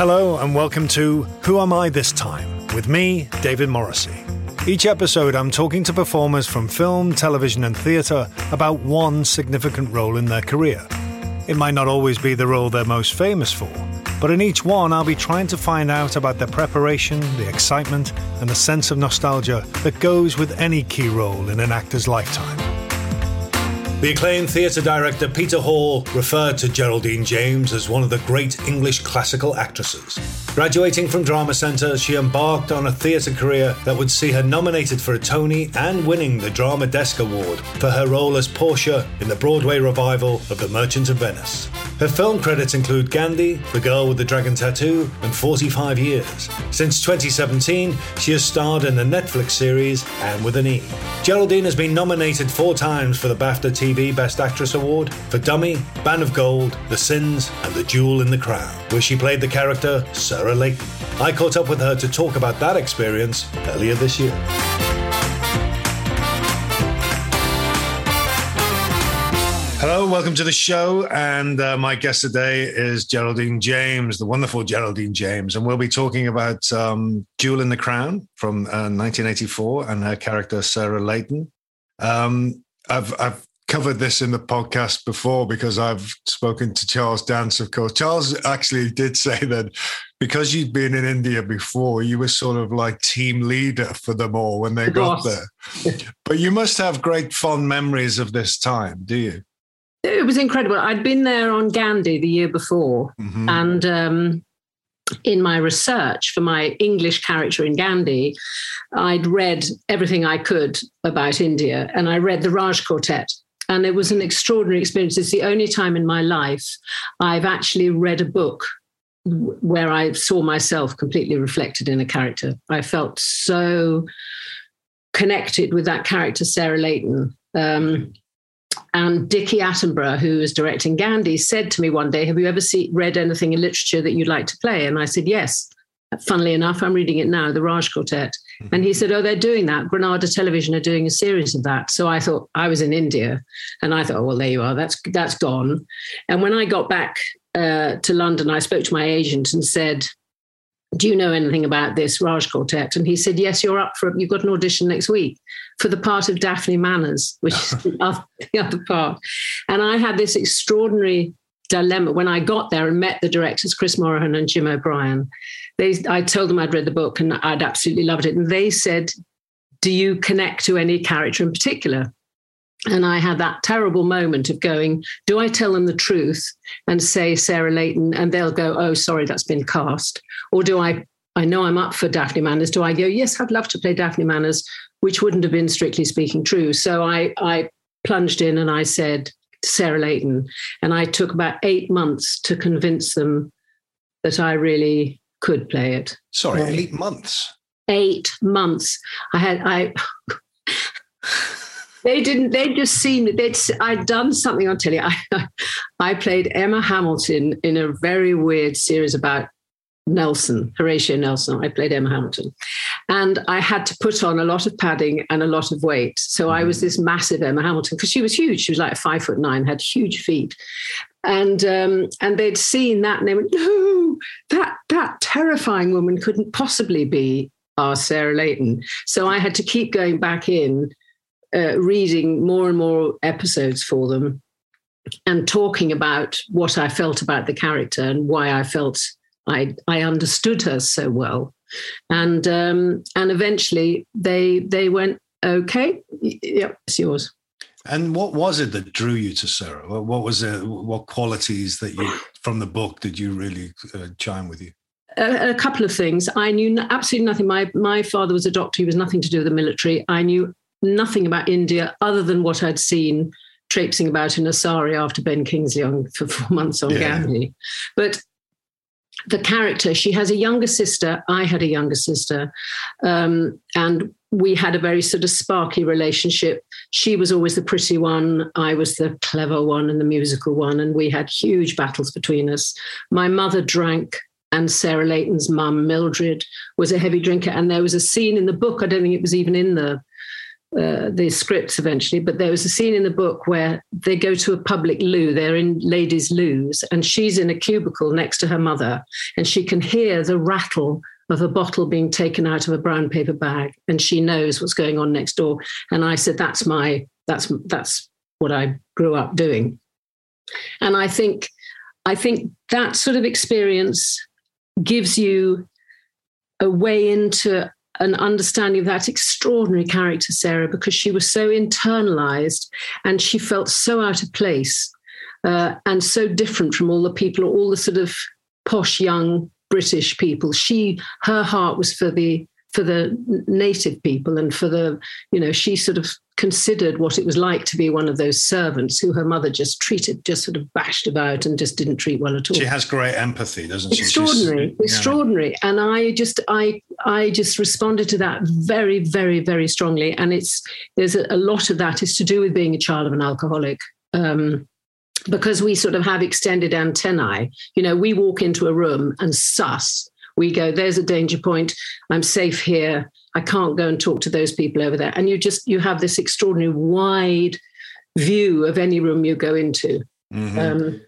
Hello and welcome to Who Am I This Time? With me, David Morrissey. Each episode, I'm talking to performers from film, television, and theatre about one significant role in their career. It might not always be the role they're most famous for, but in each one, I'll be trying to find out about their preparation, the excitement, and the sense of nostalgia that goes with any key role in an actor's lifetime. The acclaimed theatre director Peter Hall referred to Geraldine James as one of the great English classical actresses. Graduating from Drama Centre, she embarked on a theatre career that would see her nominated for a Tony and winning the Drama Desk Award for her role as Portia in the Broadway revival of The Merchant of Venice. Her film credits include Gandhi, The Girl with the Dragon Tattoo, and 45 Years. Since 2017, she has starred in the Netflix series Anne with an E. Geraldine has been nominated four times for the BAFTA TV Best Actress Award for Dummy, Band of Gold, The Sins, and The Jewel in the Crown, where she played the character Sarah Layton. I caught up with her to talk about that experience earlier this year. Hello, welcome to the show. And uh, my guest today is Geraldine James, the wonderful Geraldine James. And we'll be talking about um, Jewel in the Crown from uh, 1984 and her character, Sarah Layton. Um, I've, I've covered this in the podcast before because I've spoken to Charles Dance, of course. Charles actually did say that because you'd been in India before, you were sort of like team leader for them all when they got there. but you must have great fond memories of this time, do you? It was incredible. I'd been there on Gandhi the year before, mm-hmm. and um, in my research for my English character in Gandhi, I'd read everything I could about India, and I read the Raj Quartet. And it was an extraordinary experience. It's the only time in my life I've actually read a book where I saw myself completely reflected in a character. I felt so connected with that character, Sarah Layton. Um, and Dickie Attenborough, who was directing Gandhi, said to me one day, Have you ever see, read anything in literature that you'd like to play? And I said, Yes. Funnily enough, I'm reading it now, the Raj Quartet. Mm-hmm. And he said, Oh, they're doing that. Granada Television are doing a series of that. So I thought I was in India. And I thought, oh, well, there you are. That's that's gone. And when I got back uh, to London, I spoke to my agent and said, do you know anything about this Raj Quartet? And he said, yes, you're up for it. You've got an audition next week for the part of Daphne Manners, which is the other, the other part. And I had this extraordinary dilemma when I got there and met the directors, Chris Morahan and Jim O'Brien. They, I told them I'd read the book and I'd absolutely loved it. And they said, do you connect to any character in particular? And I had that terrible moment of going, do I tell them the truth and say Sarah Layton and they'll go, oh, sorry, that's been cast? Or do I, I know I'm up for Daphne Manners. Do I go, yes, I'd love to play Daphne Manners, which wouldn't have been strictly speaking true. So I, I plunged in and I said, Sarah Layton. And I took about eight months to convince them that I really could play it. Sorry, eight months? Eight months. I had, I, they didn't. They just seemed. They'd. I'd done something on telly. I, I played Emma Hamilton in a very weird series about Nelson, Horatio Nelson. I played Emma Hamilton, and I had to put on a lot of padding and a lot of weight. So I was mm-hmm. this massive Emma Hamilton because she was huge. She was like five foot nine, had huge feet, and um, and they'd seen that and they went, no, that that terrifying woman couldn't possibly be our Sarah Layton. So I had to keep going back in uh, reading more and more episodes for them and talking about what I felt about the character and why I felt I I understood her so well, and um, and eventually they they went okay, yep, it's yours. And what was it that drew you to Sarah? What was it? What qualities that you from the book did you really uh, chime with you? A, a, couple of things. I knew absolutely nothing. My my father was a doctor. He was nothing to do with the military. I knew nothing about India other than what I'd seen traipsing about in a sari after Ben Kingsley on, for four months on yeah. Gandhi. But the character, she has a younger sister. I had a younger sister. Um, and we had a very sort of sparky relationship. She was always the pretty one. I was the clever one and the musical one. And we had huge battles between us. My mother drank, and Sarah Layton's mum, Mildred, was a heavy drinker. And there was a scene in the book, I don't think it was even in the uh, the scripts eventually, but there was a scene in the book where they go to a public loo. They're in ladies' loos, and she's in a cubicle next to her mother, and she can hear the rattle of a bottle being taken out of a brown paper bag, and she knows what's going on next door. And I said, "That's my that's that's what I grew up doing," and I think I think that sort of experience gives you a way into an understanding of that extraordinary character, Sarah, because she was so internalized and she felt so out of place uh, and so different from all the people, all the sort of posh young British people. She, her heart was for the for the native people and for the, you know, she sort of considered what it was like to be one of those servants who her mother just treated, just sort of bashed about and just didn't treat well at all. She has great empathy, doesn't she? Extraordinary, She's, extraordinary. Yeah. And I just, I, I just responded to that very, very, very strongly. And it's there's a, a lot of that is to do with being a child of an alcoholic. Um, because we sort of have extended antennae, you know, we walk into a room and suss we go there's a danger point i'm safe here i can't go and talk to those people over there. And you just you have this extraordinary wide view of any room you go into. Mm-hmm. um,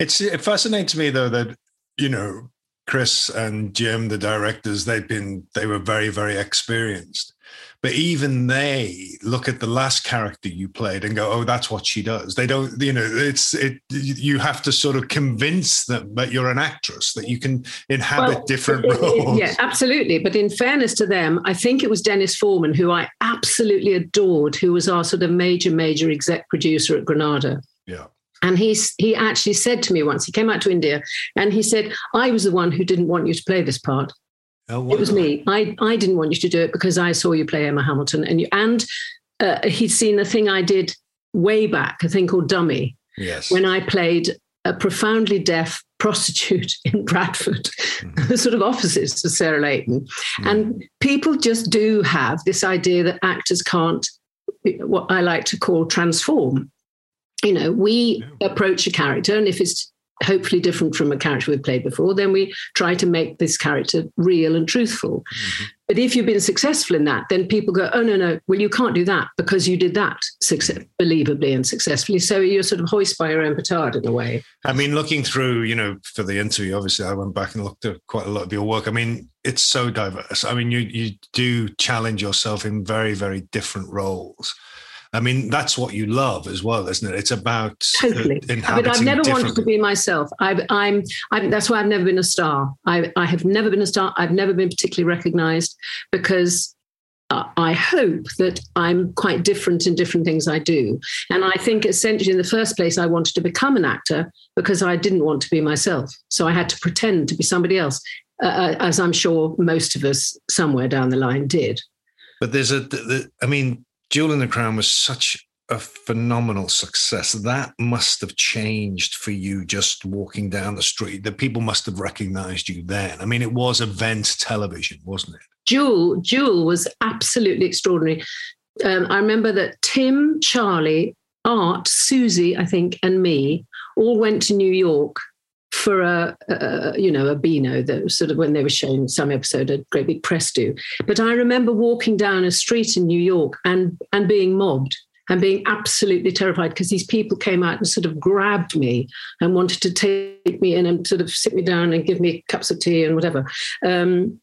it's it fascinates me though that you know chris and jim the directors they've been they were very very experienced but even they look at the last character you played and go, "Oh, that's what she does." They don't, you know, it's it. You have to sort of convince them that you're an actress that you can inhabit well, different it, roles. yeah, absolutely. But in fairness to them, I think it was Denis Forman who I absolutely adored, who was our sort of major, major exec producer at Granada. Yeah. And he's, he actually said to me once, he came out to India and he said, I was the one who didn't want you to play this part. Oh, it was me. I, I didn't want you to do it because I saw you play Emma Hamilton, and you, and uh, he'd seen a thing I did way back, a thing called Dummy, yes. when I played a profoundly deaf prostitute in Bradford, mm. sort of opposites to Sarah Layton. Mm. And people just do have this idea that actors can't, what I like to call transform. You know, we yeah. approach a character, and if it's hopefully different from a character we've played before, then we try to make this character real and truthful. Mm-hmm. But if you've been successful in that, then people go, oh, no, no, well, you can't do that because you did that success- believably and successfully. So you're sort of hoist by your own petard in a way. I mean, looking through, you know, for the interview, obviously, I went back and looked at quite a lot of your work. I mean, it's so diverse. I mean, you, you do challenge yourself in very, very different roles. I mean, that's what you love as well, isn't it? It's about uh, totally. but I've never wanted to be myself. I, I'm, I'm. That's why I've never been a star. I, I have never been a star. I've never been particularly recognised because I hope that I'm quite different in different things I do. And I think essentially, in the first place, I wanted to become an actor because I didn't want to be myself. So I had to pretend to be somebody else, uh, uh as I'm sure most of us somewhere down the line did. But there's a, the, I mean, Jewel in the Crown was such a phenomenal success. That must have changed for you just walking down the street. That people must have recognized you then. I mean, it was event television, wasn't it? Jewel, Jewel was absolutely extraordinary. Um, I remember that Tim, Charlie, Art, Susie, I think, and me all went to New York for a, a, you know a Beano that was sort of when they were showing some episode a great big press do. But I remember walking down a street in New York and and being mobbed and being absolutely terrified because these people came out and sort of grabbed me and wanted to take me in and sort of sit me down and give me cups of tea and whatever. Um,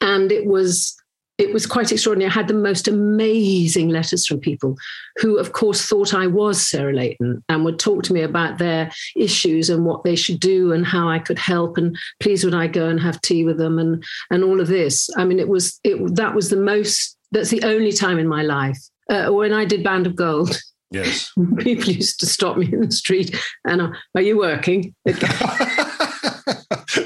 and it was it was quite extraordinary. I had the most amazing letters from people who, of course, thought I was Sarah Layton and would talk to me about their issues and what they should do and how I could help. And please, would I go and have tea with them and and all of this? I mean, it was it that was the most. That's the only time in my life uh, when I did Band of Gold. Yes, people used to stop me in the street and, uh, "Are you working?"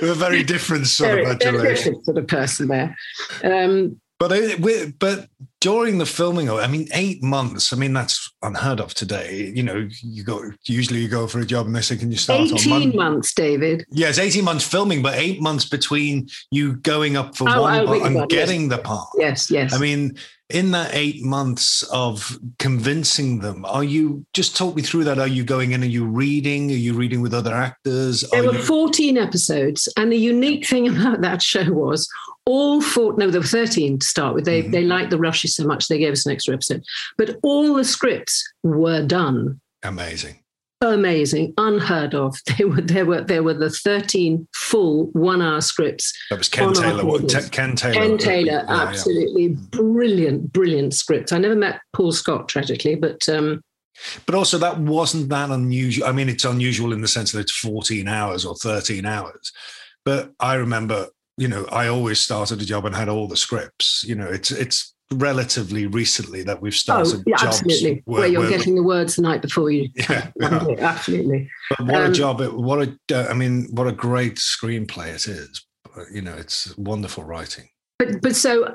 a very different sort very, of adulation. Very different sort of person there. Um, but uh, but during the filming, I mean, eight months. I mean, that's unheard of today. You know, you go usually you go for a job and they say, "Can you start?" Eighteen months, David. Yes, yeah, eighteen months filming, but eight months between you going up for oh, one part and getting yes. the part. Yes, yes. I mean, in that eight months of convincing them, are you just talk me through that? Are you going in? Are you reading? Are you reading with other actors? There are were you... 14 episodes. And the unique thing about that show was all four, no, there were 13 to start with. They, mm-hmm. they liked the rushes so much, they gave us an extra episode. But all the scripts were done. Amazing amazing, unheard of. They were there were there were the thirteen full one hour scripts. That was Ken Taylor. What, Ken Taylor. Ken Taylor, yeah, absolutely yeah. brilliant, brilliant scripts. I never met Paul Scott tragically, but. Um, but also, that wasn't that unusual. I mean, it's unusual in the sense that it's 14 hours or 13 hours. But I remember, you know, I always started a job and had all the scripts. You know, it's it's relatively recently that we've started. Oh, yeah, absolutely. Where, where you're where, getting the words the night before you. Yeah, yeah. absolutely. But what um, a job! What a, uh, I mean, what a great screenplay it is. You know, it's wonderful writing. But but so.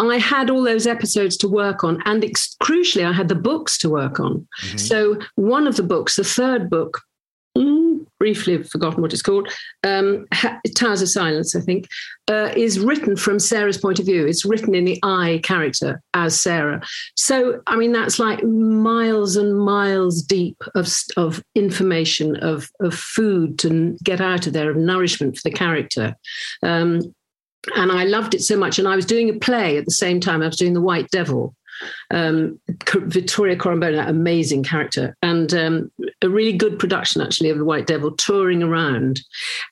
I had all those episodes to work on, and ex- crucially, I had the books to work on. Mm-hmm. So, one of the books, the third book, mm, briefly forgotten what it's called, um, Towers of Silence, I think, uh, is written from Sarah's point of view. It's written in the I character as Sarah. So, I mean, that's like miles and miles deep of, of information, of, of food to get out of there, of nourishment for the character. Um, and I loved it so much. And I was doing a play at the same time. I was doing The White Devil, um, Vittoria Corombona, amazing character, and um, a really good production actually of the White Devil touring around,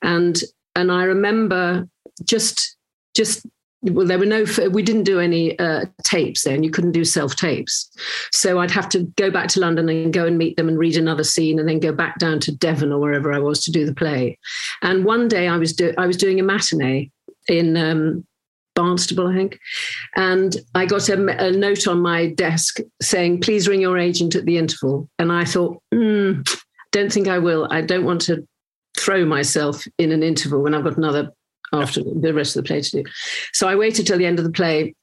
and and I remember just just well there were no we didn't do any uh, tapes then. You couldn't do self tapes so i'd have to go back to london and go and meet them and read another scene and then go back down to devon or wherever i was to do the play. And one day i was do- i was doing a matinee in um, Barnstaple, I think. And I got a, a, note on my desk saying, please ring your agent at the interval. And I thought, mm, don't think I will. I don't want to throw myself in an interval when I've got another after the rest of the play to do. So I waited till the end of the play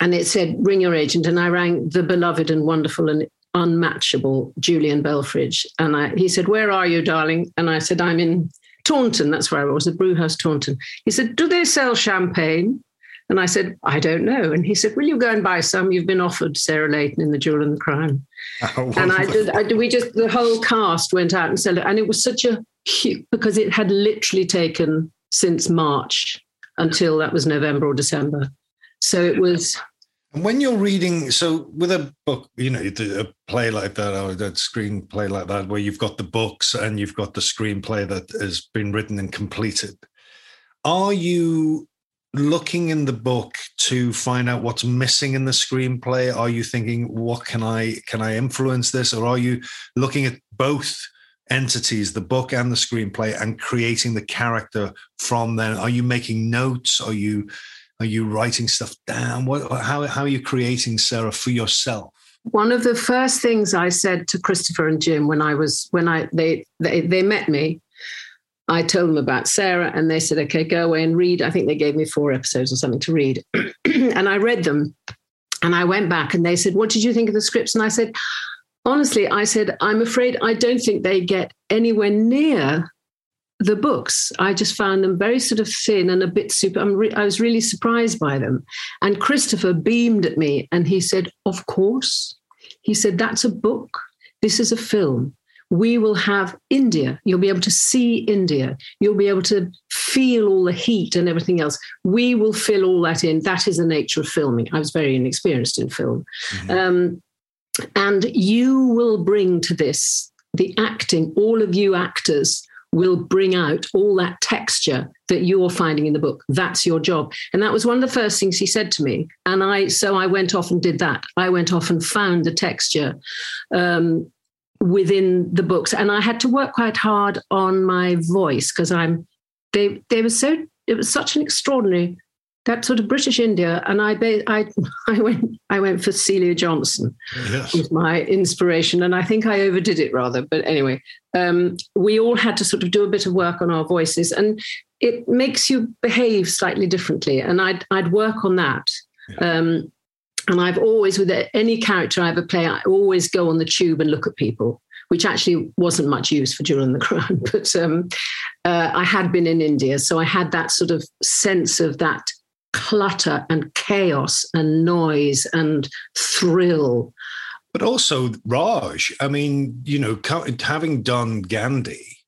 and it said, ring your agent. And I rang the beloved and wonderful and unmatchable Julian Belfrage. And I, he said, where are you, darling? And I said, I'm in Taunton. That's where I was, at the Brewhouse Taunton. He said, do they sell champagne? And I said, I don't know. And he said, Will you go and buy some? You've been offered Sarah Layton in The Jewel and the Crown. Oh, and I did, I did, we just, the whole cast went out and said, it. and it was such a, because it had literally taken since March until that was November or December. So it was. And when you're reading, so with a book, you know, a play like that or that screenplay like that, where you've got the books and you've got the screenplay that has been written and completed, are you looking in the book to find out what's missing in the screenplay are you thinking what can i can i influence this? Or are you looking at both entities the book and the screenplay and creating the character from then are you making notes? Are you are you writing stuff down? What how, how are you creating sarah for yourself? One of the first things i said to christopher and jim when i was when i they they, they met me I told them about Sarah and they said, okay, go away and read. I think they gave me four episodes or something to read. and I read them and I went back and they said, what did you think of the scripts? And I said, honestly, I said, I'm afraid I don't think they get anywhere near the books. I just found them very sort of thin and a bit super. Re- i was really surprised by them. And Christopher beamed at me and he said, Of course. He said, That's a book. This is a film we will have India. You'll be able to see India. You'll be able to feel all the heat and everything else. We will fill all that in. That is the nature of filming. I was very inexperienced in film. Mm-hmm. Um, and you will bring to this the acting, all of you actors will bring out all that texture that you're finding in the book. That's your job. And that was one of the first things he said to me. And I, so I went off and did that. I went off and found the texture. Um, within the books. And i had to work quite hard on my voice because i'm they they were so it was such an extraordinary that sort of british india. And i i i went i went for celia johnson yes. was my inspiration. And i think i overdid it rather but anyway um, we all had to sort of do a bit of work on our voices. And it makes you behave slightly differently. And i'd i'd work on that. Yeah. um, and I've always, with any character I ever play, I always go on the tube and look at people, which actually wasn't much use for in the Crown. But um, uh, I had been in India, so I had that sort of sense of that clutter and chaos and noise and thrill. But also Raj. I mean, you know, having done Gandhi,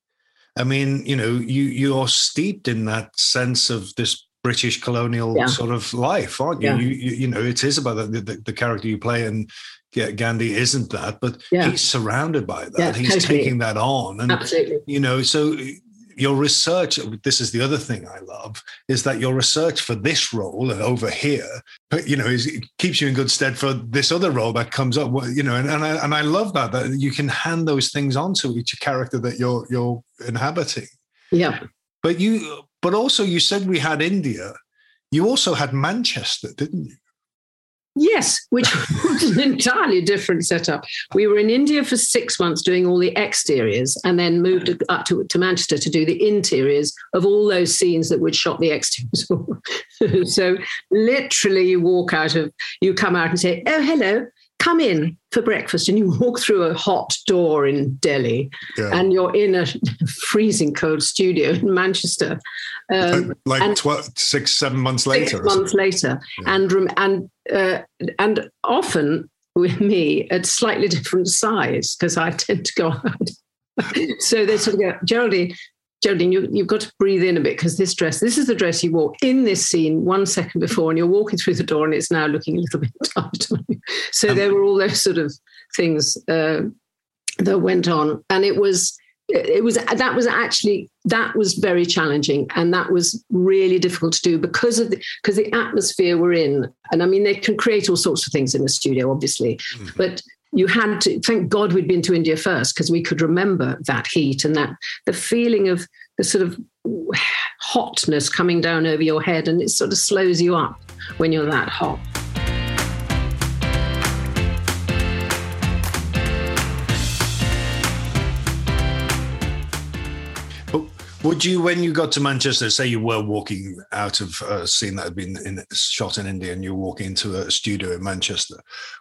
I mean, you know, you you're steeped in that sense of this British colonial yeah. sort of life, aren't you? Yeah. You, you? you? know, it is about the, the, the, character you play, and Gandhi isn't that, but yeah. he's surrounded by that. he's totally. taking that on, and Absolutely. you know, so your research. This is the other thing I love is that your research for this role and over here, but you know, is it keeps you in good stead for this other role that comes up. You know, and and I, and I love that that you can hand those things on to each character that you're you're inhabiting. Yeah. But you but also, you said we had India. You also had Manchester, didn't you? Yes, which was an entirely different setup. We were in India for six months doing all the exteriors and then moved up to, to Manchester to do the interiors of all those scenes that would shot the exteriors. so literally you walk out of, you come out and say, oh, hello, come in for breakfast and you walk through a hot door in Delhi yeah. and you're in a freezing cold studio in Manchester. Um, like and tw- six, seven months later. Six months later. Yeah. And, and, uh, and often with me at slightly different size because I tend to go out. so they sort of go, Geraldine, Geraldine, you, you've got to breathe in a bit because this dress, this is the dress you wore in this scene one second before, and you're walking through the door and it's now looking a little bit tight on you. So um, there were all those sort of things uh, that went on. And it was, it was, that was actually, that was very challenging. And that was really difficult to do because of the, because the atmosphere we're in. And I mean, they can create all sorts of things in the studio, obviously, mm-hmm. but you had to thank God we'd been to India first because we could remember that heat and that the feeling of the sort of hotness coming down over your head, and it sort of slows you up when you're that hot. Would you, when you got to Manchester, say you were walking out of a scene that had been in, shot in India and you're walking into a studio in Manchester,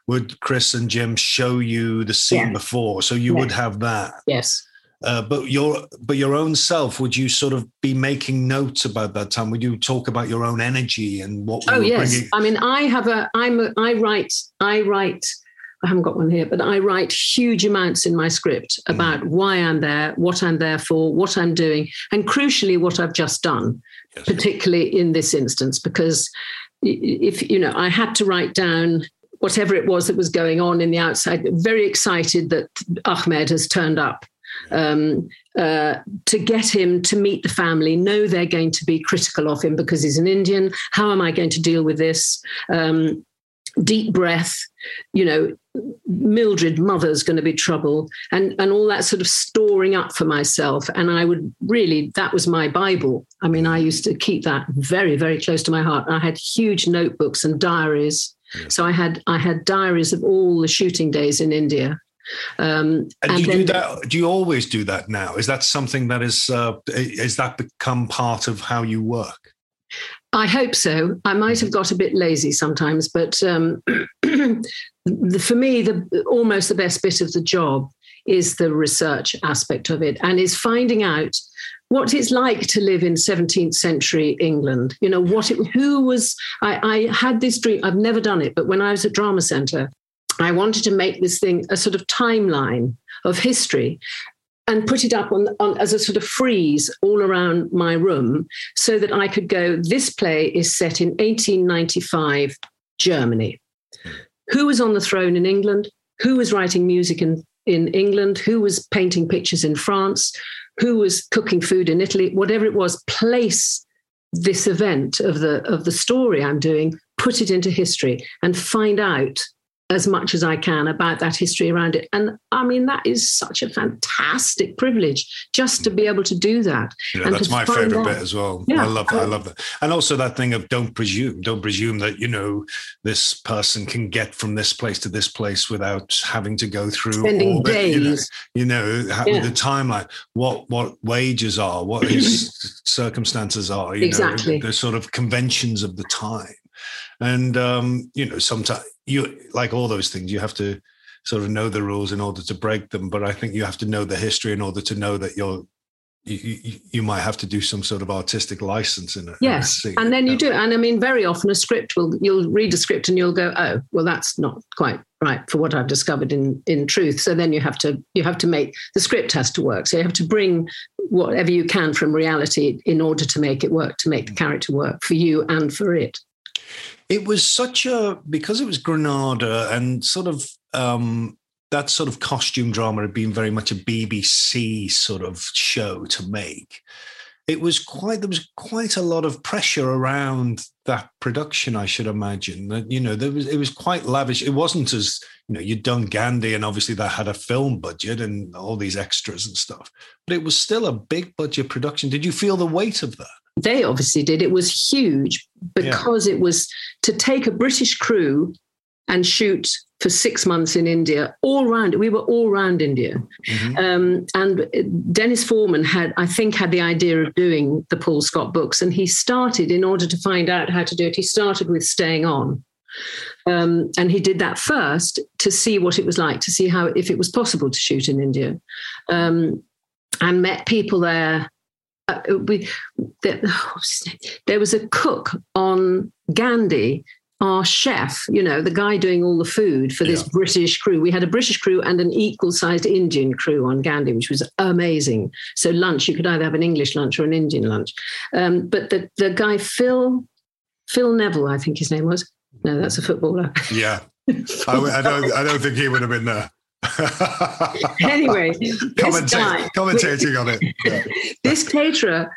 would Chris and Jim show you the scene yeah. before? So you yeah. would have that. Yes. Uh, but your but your own self, would you sort of be making notes about that time? Would you talk about your own energy and what? Oh yes, bringing? I mean, I have a. I'm. A, I write. I write I haven't got one here, but I write huge amounts in my script mm. about mm. why I'm there, what I'm there for, what I'm doing, and crucially, what I've just done, yes. particularly in this instance, because if, you know, I had to write down whatever it was that was going on in the outside, very excited that Ahmed has turned up. Um, uh, to get him to meet the family, know they're going to be critical of him because he's an Indian. How am I going to deal with this? Um, deep breath, you know, Mildred, mother's going to be trouble, and and all that sort of storing up for myself. And I would really, that was my Bible. I mean, I used to keep that very, very close to my heart. I had huge notebooks and diaries. So I had I had diaries of all the shooting days in India. Um, and, and do you do that? Do you always do that now? Is that something that is uh, is that become part of how you work? I hope so. I might have got a bit lazy sometimes, but um, the, for me, the almost the best bit of the job is the research aspect of it, and is finding out what it's like to live in 17th century England. You know what? It, who was? I, I had this dream. I've never done it, but when I was at Drama Centre, I wanted to make this thing a sort of timeline of history and put it up on, on, as a sort of frieze all around my room so that I could go, this play is set in 1895 Germany. Who was on the throne in England? Who was writing music in, in England? Who was painting pictures in France? Who was cooking food in Italy? Whatever it was, place this event of the of the story I'm doing, put it into history and find out as much as I can about that history around it. And I mean, that is such a fantastic privilege just to be able to do that. Yeah, that's my favorite bit as well. Yeah. I love that. I love that. And also that thing of don't presume, don't presume that, you know, this person can get from this place to this place without having to go through spending all days. you know, you know yeah. the timeline, what what wages are, what his circumstances are, you exactly. know, the, the sort of conventions of the time. And um, you know sometimes you like all those things you have to sort of know the rules in order to break them but i think you have to know the history in order to know that you're you, you, you might have to do some sort of artistic license in it. Yes, and then you do. And I mean, very often a script will you'll read a script and you'll go, oh, well, that's not quite right for what I've discovered in in truth. So then you have to you have to make the script has to work. So you have to bring whatever you can from reality in order to make it work, to make the character work for you and for it. It was such a because it was Granada and sort of um, that sort of costume drama had been very much a BBC sort of show to make. It was quite there was quite a lot of pressure around that production, I should imagine. That you know, there was it was quite lavish. It wasn't as you know, you'd done Gandhi and obviously that had a film budget and all these extras and stuff. But it was still a big budget production. Did you feel the weight of that? They obviously did. It was huge because yeah. it was to take a British crew and shoot for six months in India, all round. We were all round India, mm-hmm. um, and Denis Forman had, I think, had the idea of doing the Paul Scott books, and he started in order to find out how to do it. He started with staying on, um, and he did that first to see what it was like, to see how if it was possible to shoot in India, um, and met people there. Uh, we, there, oh, there was a cook on Gandhi our chef, you know, the guy doing all the food for this yeah. British crew. We had a British crew and an equal sized Indian crew on Gandhi, which was amazing. So lunch, you could either have an English lunch or an Indian lunch. Um, but the, the guy, Phil, Phil Neville, I think his name was. No, that's a footballer. Yeah. I, I, don't, I don't think he would have been there. anyway, commentating on it. Yeah. this caterer,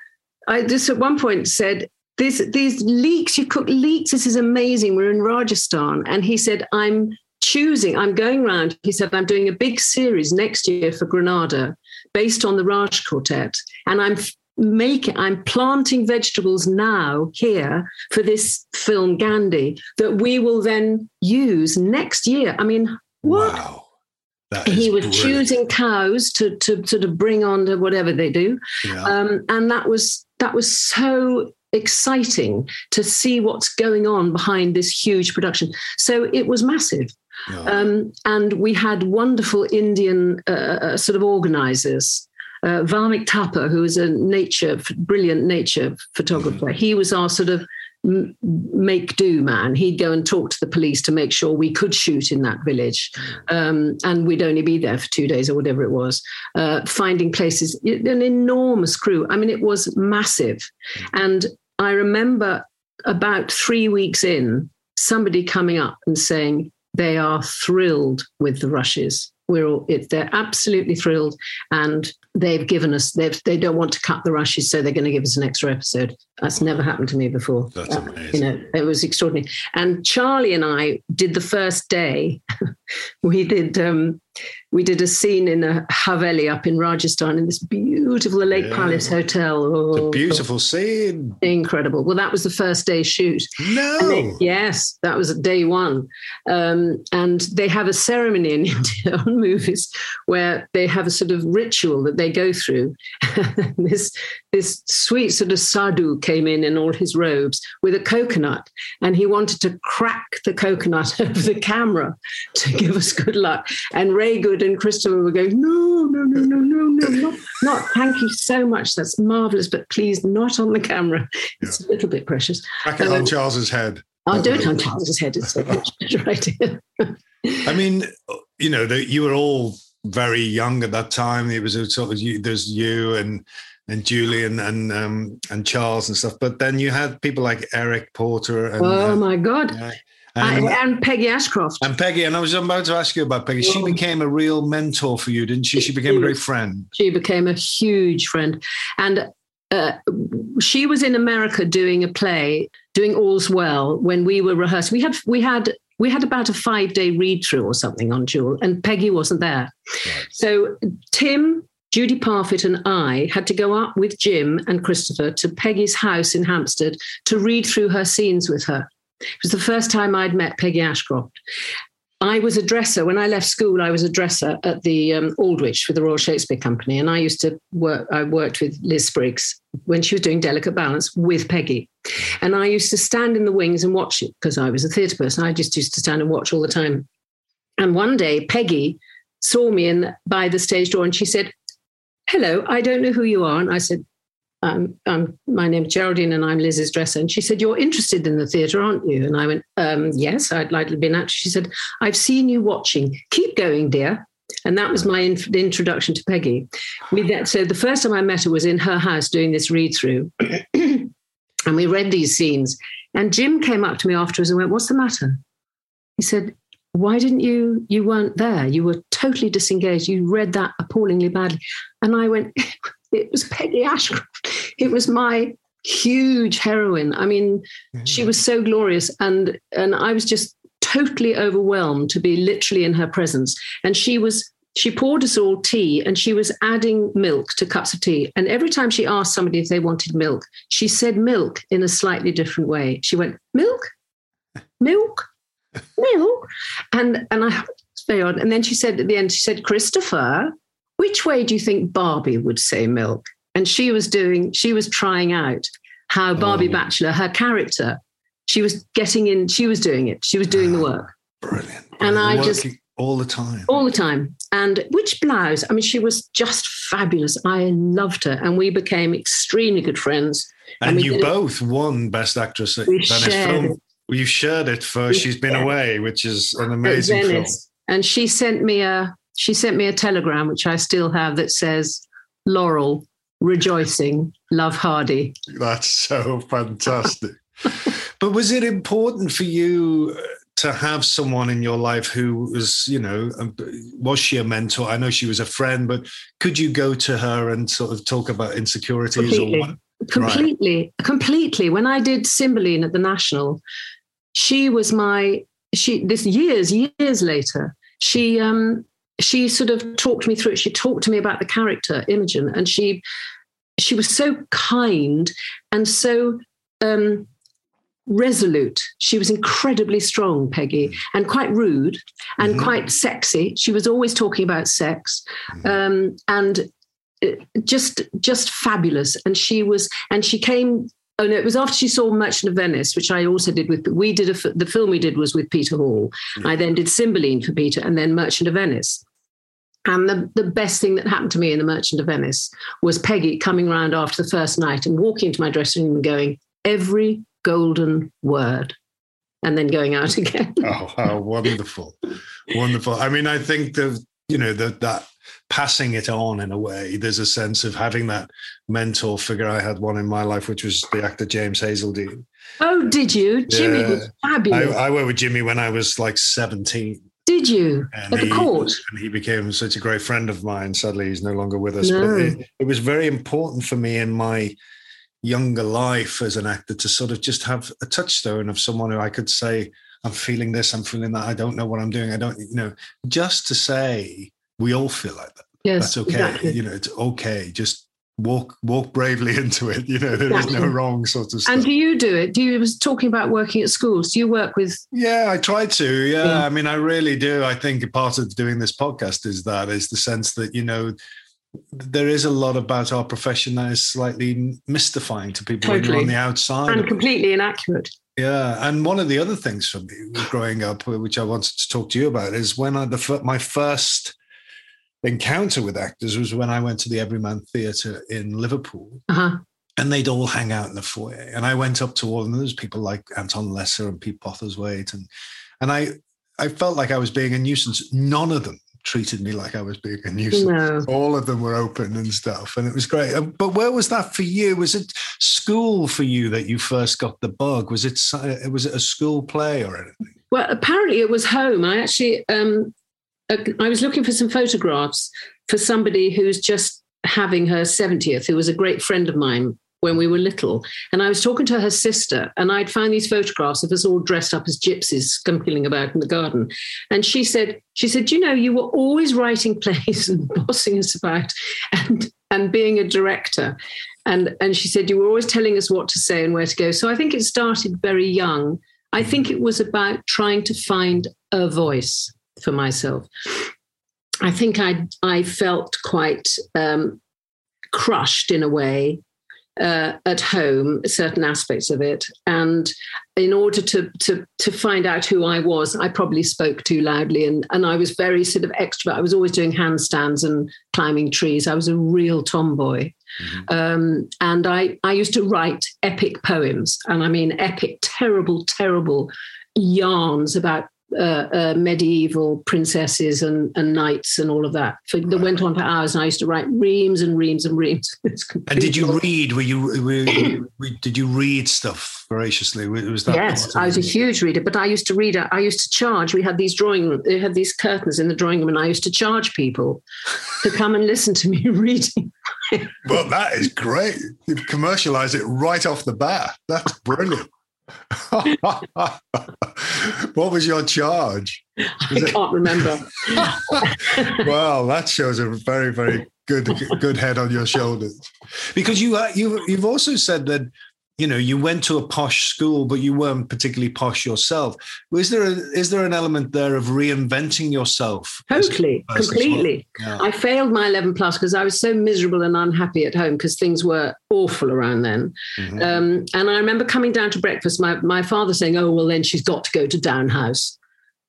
I just at one point said, these these leeks, you cook leeks. This is amazing. We're in Rajasthan, and he said, "I'm choosing. I'm going around." He said, "I'm doing a big series next year for Granada, based on the Raj Quartet, and I'm." making i'm planting vegetables now here for this film gandhi that we will then use next year i mean what wow he was brilliant. choosing cows to to sort of bring on to whatever they do yeah. um, and that was that was so exciting to see what's going on behind this huge production. So it was massive. Yeah. Um, and we had wonderful Indian uh, uh sort of organizers. Uh, Varmik who was a nature, brilliant nature photographer, mm-hmm. he was our sort of make do man. He'd go and talk to the police to make sure we could shoot in that village. Um, and we'd only be there for two days or whatever it was, uh, finding places, an enormous crew. I mean, it was massive. And I remember about three weeks in, somebody coming up and saying they are thrilled with the rushes. We're all, it, they're absolutely thrilled, and they've given us they've they don't want to cut the rushes, so they're going to give us an extra episode. That's never happened to me before. That's uh, amazing. You know, it was extraordinary. And Charlie and I did the first day. we did um, we did a scene in a Haveli up in Rajasthan in this beautiful the Lake yeah. Palace Hotel. Oh, beautiful scene. Incredible. Well, that was the first day shoot. No. They, yes, that was day one. Um, and they have a ceremony in India on movies where they have a sort of ritual that they go through. this this sweet sort of sadhu came in in all his robes with a coconut, and he wanted to crack the coconut over the camera to give us good luck. And Ray Goode and Christopher were going, no, no, no, no, no, no, not, not. Thank you so much. That's marvelous, but please not on the camera. It's yeah. a little bit precious. Crack it um, on Charles's head. I'll do it on Charles's head. It's so much better idea. I mean, you know, you were all very young at that time. It was a sort of you, there's you and and Julian and um, and Charles and stuff. But then you had people like Eric Porter. And, oh uh, my God! Uh, and, and, Peggy Ashcroft. And Peggy, and I was about to ask you about Peggy. She oh. became a real mentor for you, didn't she? She became a great friend. She became a huge friend, and uh, she was in America doing a play, doing All's Well, when we were rehearsing. We had we had we had about a five day read through or something on Jewel, and Peggy wasn't there. Right. So Tim, Judy Parfitt, and I had to go up with Jim and Christopher to Peggy's house in Hampstead to read through her scenes with her. It was the first time I'd met Peggy Ashcroft. I was a dresser. When I left school, I was a dresser at the um, Aldwych for the Royal Shakespeare Company. And I used to work, I worked with Liz Spriggs when she was doing Delicate Balance with Peggy. And I used to stand in the wings and watch it because I was a theatre person. I just used to stand and watch all the time. And one day, Peggy saw me in by the stage door and she said, Hello, I don't know who you are. And I said, um, my name's Geraldine and I'm Liz's dresser. And she said, You're interested in the theatre, aren't you? And I went, um, Yes, I'd like to be an. She said, I've seen you watching. Keep going, dear. And that was my in- introduction to Peggy. We that, so the first time I met her was in her house doing this read through. and we read these scenes. And Jim came up to me afterwards and went, What's the matter? He said, Why didn't you? You weren't there. You were totally disengaged. You read that appallingly badly. And I went, It was Peggy Ashcroft. It was my huge heroine. I mean, mm-hmm. she was so glorious, and and I was just totally overwhelmed to be literally in her presence. And she was she poured us all tea and she was adding milk to cups of tea. And every time she asked somebody if they wanted milk, she said milk in a slightly different way. She went, Milk? Milk? Milk? And and I it's very odd. And then she said at the end, she said, Christopher, which way do you think Barbie would say milk? And she was doing, she was trying out how Barbie oh. Batchelor, her character, she was getting in, she was doing it. She was doing the work. Brilliant. And I just all the time. All the time. And which blouse? I mean, she was just fabulous. I loved her. And we became extremely good friends. And, and you both it. won Best Actress at Venice Film. It. You shared it for we She's Been Away, which is an amazing film. And she sent me a she sent me a telegram, which I still have, that says, Laurel, rejoicing, love Hardy. That's so fantastic. but was it important for you uh, to have someone in your life who was, you know, um, was she a mentor? I know she was a friend, but could you go to her and sort of talk about insecurities completely. or what? Completely, right. completely. When I did Cymbeline at the National, she was my she this years years later she um she sort of talked me through it. She talked to me about the character Imogen, and she she was so kind and so um, resolute. She was incredibly strong, Peggy, and quite rude and mm-hmm. quite sexy. She was always talking about sex, mm-hmm. um, and uh, just just fabulous. And she was, and she came. Oh no! It was after she saw Merchant of Venice, which I also did with. We did a, the film we did was with Peter Hall. I then did Cymbeline for Peter, and then Merchant of Venice. And the, the best thing that happened to me in The Merchant of Venice was Peggy coming round after the first night and walking into my dressing room and going, every golden word, and then going out again. oh, how wonderful. wonderful. I mean, I think the, you know, that that passing it on in a way, there's a sense of having that mentor figure. I had one in my life, which was the actor James Hazeldine. Oh, did you? Jimmy yeah. was fabulous. I, I worked with Jimmy when I was like 17 did you and at the he, court? And he became such a great friend of mine. Sadly, he's no longer with us. No. But it, it, was very important for me in my younger life as an actor to sort of just have a touchstone of someone who I could say, "I'm feeling this, I'm feeling that. I don't know what I'm doing. I don't, you know." Just to say, we all feel like that. Yes, that's okay. Exactly. You know, it's okay. Just walk walk bravely into it you know there exactly. is no wrong sort of stuff. and do you do it do you was talking about working at schools do you work with yeah i try to yeah. yeah. i mean i really do i think a part of doing this podcast is that is the sense that you know there is a lot about our profession that is slightly mystifying to people totally. on the outside and completely inaccurate yeah, and one of the other things for me growing up, uh, which I wanted to talk to you about, is when I the my first encounter with actors was when I went to the Everyman Theatre in Liverpool. Uh-huh. And they'd all hang out in the foyer. And I went up to all of them. There's people like Anton Lesser and Pete Postlethwaite. And and I I felt like I was being a nuisance. None of them treated me like I was being a nuisance. No. All of them were open and stuff, and it was great. Um, but where was that for you? Was it school for you that you first got the bug? Was it was it a school play or anything? Well, apparently it was home. I actually um, I was looking for some photographs for somebody who's just having her 70th, who was a great friend of mine when we were little. And I was talking to her sister, and I'd found these photographs of us all dressed up as gypsies scumpling about in the garden. And she said, she said, you know, you were always writing plays and bossing us about and and being a director. And and she said, you were always telling us what to say and where to go. So I think it started very young. I think it was about trying to find a voice for myself. I think I I felt quite um, crushed in a way uh, at home, certain aspects of it, and in order to to to find out who I was, I probably spoke too loudly, and and I was very sort of extrovert. I was always doing handstands and climbing trees. I was a real tomboy, mm-hmm. um, and I I used to write epic poems, and I mean epic, terrible, terrible yarns about uh, uh, medieval princesses and, and knights and all of that. For, that went on for hours, and I used to write reams and reams and reams. and did you read? Were you, were you did you read stuff voraciously? Was that yes, I was a huge reader, but I used to read. I used to charge. We had these drawing. They had these curtains in the drawing room, and I used to charge people to come and listen to me reading. well, that is great. You've commercialized it right off the bat. That's brilliant. what was your charge? Was I it... can't remember. well, that shows a very, very good, good head on your shoulders. Because you, uh, you, you've also said that you know you went to a posh school but you weren't particularly posh yourself is there a, is there an element there of reinventing yourself totally completely well? yeah. i failed my 11 plus because i was so miserable and unhappy at home because things were awful around then mm-hmm. um, and i remember coming down to breakfast my, my father saying oh well then she's got to go to Downe House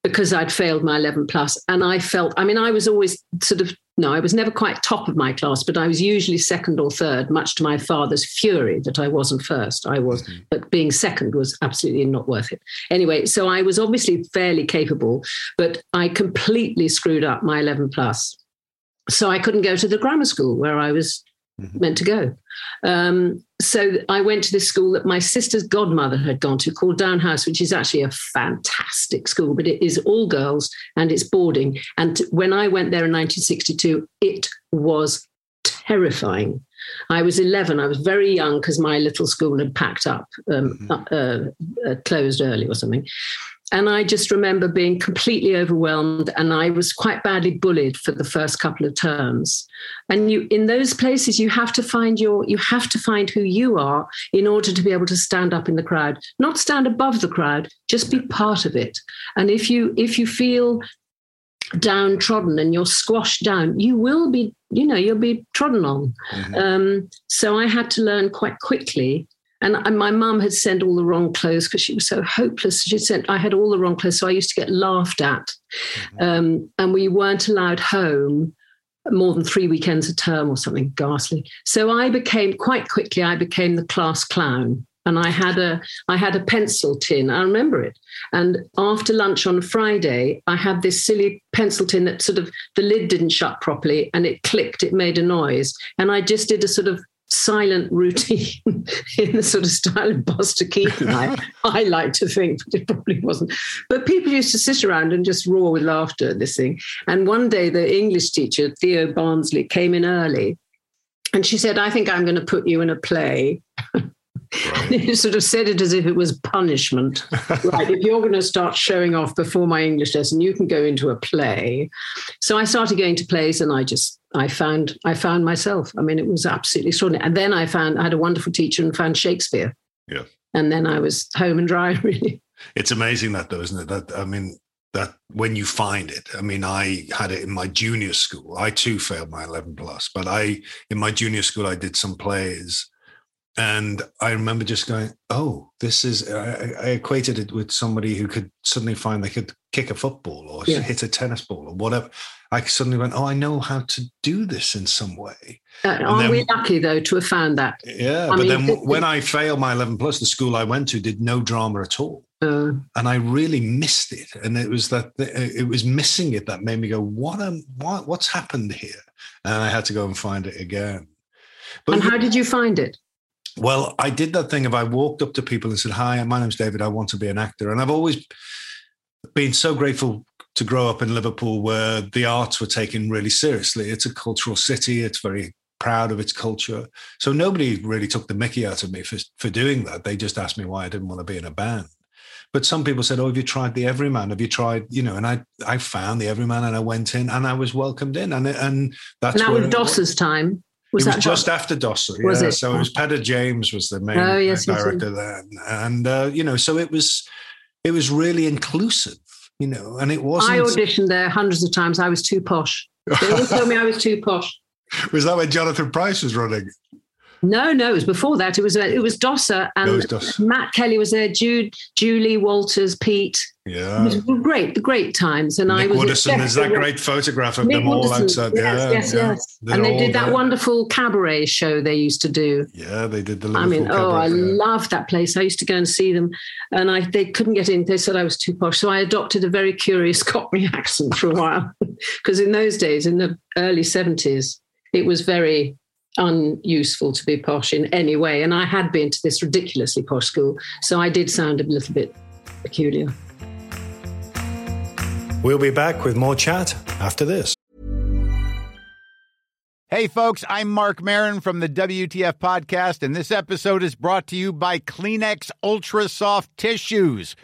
because I'd failed my 11 plus. And I felt, I mean, I was always sort of no, I was never quite top of my class, but I was usually second or third, much to my father's fury that I wasn't first. I was, mm-hmm. but being second was absolutely not worth it. Anyway, so I was obviously fairly capable, but I completely screwed up my 11 plus. So I couldn't go to the grammar school where I was. Meant to go. Um, so I went to this school that my sister's godmother had gone to called Downe House, which is actually a fantastic school, but it is all girls and it's boarding. And when I went there in 1962, it was terrifying. I was 11. I was very young because my little school had packed up, um, mm-hmm. uh, uh, closed early or something. And I just remember being completely overwhelmed, and I was quite badly bullied for the first couple of terms. And you, in those places, you have to find your, you have to find who you are in order to be able to stand up in the crowd, not stand above the crowd, just be part of it. And if you, if you feel downtrodden and you're squashed down, you will be, you know, you'll be trodden on. Mm-hmm. Um, so I had to learn quite quickly and, my mum had sent all the wrong clothes because she was so hopeless. She sent, I had all the wrong clothes. So I used to get laughed at. Mm-hmm. Um, and we weren't allowed home more than three weekends a term or something ghastly. So I became quite quickly, I became the class clown. And I had a I had a pencil tin. I remember it. And after lunch on Friday, I had this silly pencil tin that sort of the lid didn't shut properly and it clicked, it made a noise. And I just did a sort of silent routine in the sort of style of Buster Keaton, I, I like to think, but it probably wasn't. But people used to sit around and just roar with laughter at this thing. And one day the English teacher, Theo Barnsley, came in early and she said, I think I'm going to put you in a play. Right. sort of said it as if it was punishment. right, if you're going to start showing off before my English lesson, you can go into a play. So I started going to plays, and I just I found I found myself. I mean, it was absolutely extraordinary. And then I found I had a wonderful teacher and found Shakespeare. Yeah. And then I was home and dry, really. It's amazing that though, isn't it? That I mean, that when you find it i mean i had it in my junior school i too failed my 11 plus but i in my junior school i did some plays and I remember just going, "Oh, this is." I, I, equated it with somebody who could suddenly find they could kick a football or yeah. hit a tennis ball or whatever. I suddenly went, "Oh, I know how to do this in some way." Uh, are then, we lucky though to have found that? Yeah, I but mean, then it, when I failed my eleven plus, the school I went to did no drama at all, uh, and I really missed it. And it was that it was missing it that made me go, "What am what? What's happened here?" And I had to go and find it again. But and how did you find it? Well, I did that thing of I walked up to people and said, Hi, my name's David. I want to be an actor. And I've always been so grateful to grow up in Liverpool where the arts were taken really seriously. It's a cultural city, it's very proud of its culture. So nobody really took the mickey out of me for, for doing that. They just asked me why I didn't want to be in a band. But some people said, "Oh, have you tried the Everyman? Have you tried, you know?" And I, I found the Everyman, and I went in, and I was welcomed in, and and that's and that was Dossor's time. Was it was just after Dossor. Was it? So it was Peter James was the main oh, yes, director then, and uh, you know, so it was it was really inclusive, you know, and it wasn't. I auditioned there hundreds of times. I was too posh. They always told me I was too posh. Was that when Jonathan Pryce was running? No, no, it was before that. It was uh, it was Dossor and No, was Dossor. Matt Kelly was there. Jude, Julie Walters, Pete. It Yeah. was great, the great times. And I was Woodeson, there's that great photograph of Nick them all outside. Yes, yeah, yes, yeah. yes. They're And they did that there. wonderful cabaret show they used to do. Yeah, they did the I mean, oh, I yeah. loved that place. I used to go and see them, and I they couldn't get in. They said I was too posh, so I adopted a very curious Cockney accent for a while. Because in those days, in the early seventies, it was very unuseful to be posh in any way. And I had been to this ridiculously posh school, so I did sound a little bit peculiar. We'll be back with more chat after this. Hey, folks, I'm Marc Maron from the WTF Podcast, and this episode is brought to you by Kleenex Ultra Soft Tissues,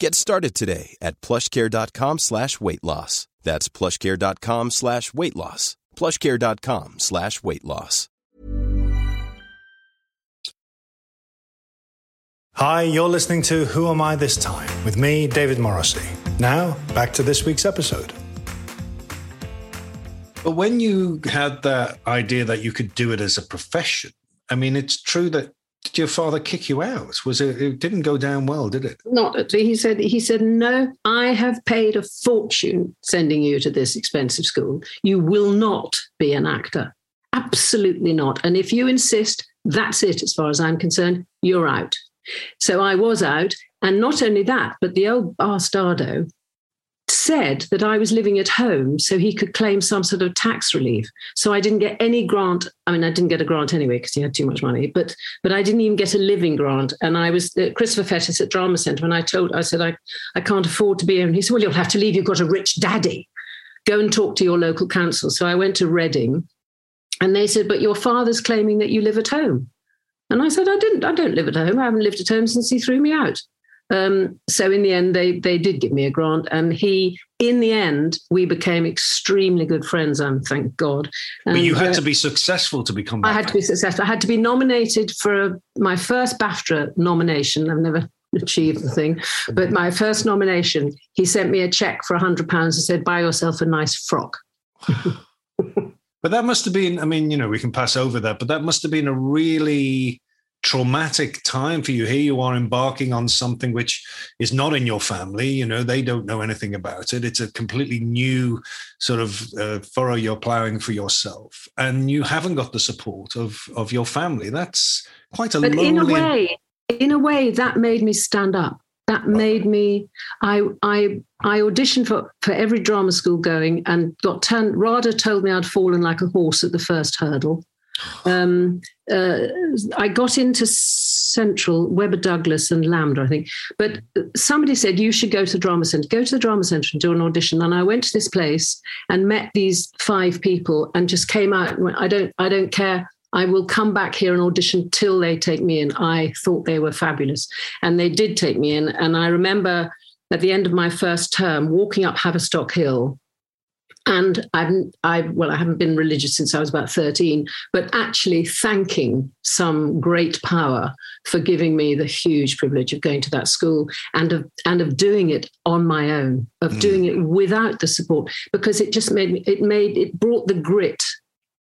Get started today at plushcare.com slash weight loss. That's plushcare.com slash weight loss. plushcare.com slash weight loss. Hi, you're listening to Who Am I This Time with me, David Morrissey. Now, back to this week's episode. But when you had that idea that you could do it as a profession, I mean, it's true that did your father kick you out? Was it? It didn't go down well, did it? Not at he said. He said, "No, I have paid a fortune sending you to this expensive school. You will not be an actor. Absolutely not. And if you insist, that's it. As far as I'm concerned, you're out." So I was out, and not only that, but the old bastardo said that I was living at home so he could claim some sort of tax relief. So I didn't get any grant. I mean, I didn't get a grant anyway because he had too much money, but but I didn't even get a living grant. And I was uh, Christopher Fettes at Drama Centre, and I told I said I I can't afford to be here. And he said, Well, you'll have to leave. You've got a rich daddy. Go and talk to your local council. So I went to Reading, and they said, But your father's claiming that you live at home. And I said, I didn't. I don't live at home. I haven't lived at home since he threw me out. Um, so in the end, they they did give me a grant, and he, in the end, we became extremely good friends. And thank God. But you had uh, to be successful to become. I had to be successful. I had to be nominated for a, my first BAFTA nomination. I've never achieved the thing, but my first nomination, he sent me a check for a hundred pounds and said, "Buy yourself a nice frock." But that must have been, I mean, you know, we can pass over that, but that must have been a really traumatic time for you. Here you are embarking on something which is not in your family. You know, they don't know anything about it. It's a completely new sort of uh, furrow you're plowing for yourself, and you haven't got the support of of your family. That's quite a But lonely. in a way, in a way, that made me stand up. That made me. I I I auditioned for for every drama school going and got turned. Rada told me I'd fallen like a horse at the first hurdle. Um, uh, I got into Central, Webber Douglas, and LAMDA, I think. But somebody said you should go to the drama centre. Go to the drama centre and do an audition. And I went to this place and met these five people, and just came out. And went, I don't, I don't care. I will come back here and audition till they take me in. I thought they were fabulous, and they did take me in. And I remember at the end of my first term walking up Haverstock Hill and I've, I well, I haven't been religious since I was about 13, but actually thanking some great power for giving me the huge privilege of going to that school and of and of doing it on my own, of mm. doing it without the support, because it just made me, it made it brought the grit.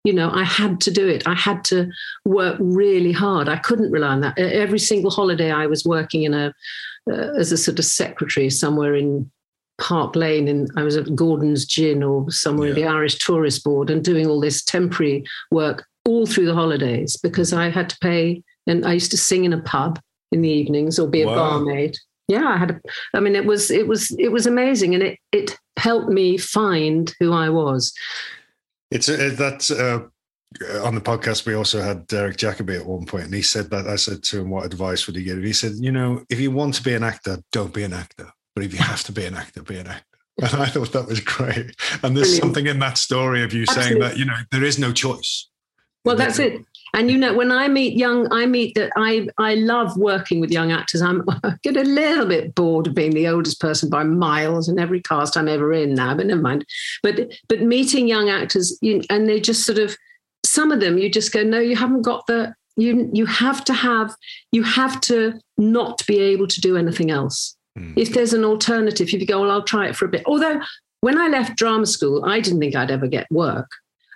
You know, I had to do it. I had to work really hard. I couldn't rely on that. Every single holiday, I was working in a uh, as a sort of secretary somewhere in Park Lane and I was at Gordon's Gin or somewhere yeah. the Irish Tourist Board and doing all this temporary work all through the holidays because I had to pay and I used to sing in a pub in the evenings or be a wow. barmaid. Yeah, I had a, I mean it was it was it was amazing and it it helped me find who I was. It's a, that's uh, on the podcast we also had Derek Jacobi at one point and he said that I said to him what advice would he give? He said, you know, if you want to be an actor, don't be an actor but if you have to be an actor, be an actor. And I thought that was great. And there's Brilliant. something in that story of you Absolutely. saying that, you know, there is no choice. Well, that's it. And you know, when I meet young, I meet that I I love working with young actors. I'm I get a little bit bored of being the oldest person by miles in every cast I'm ever in now, but never mind. But but meeting young actors, you, and they just sort of some of them, you just go, no, you haven't got the you you have to have you have to not be able to do anything else. Mm. If there's an alternative, if you go, well, I'll try it for a bit. Although when I left drama school, I didn't think I'd ever get work.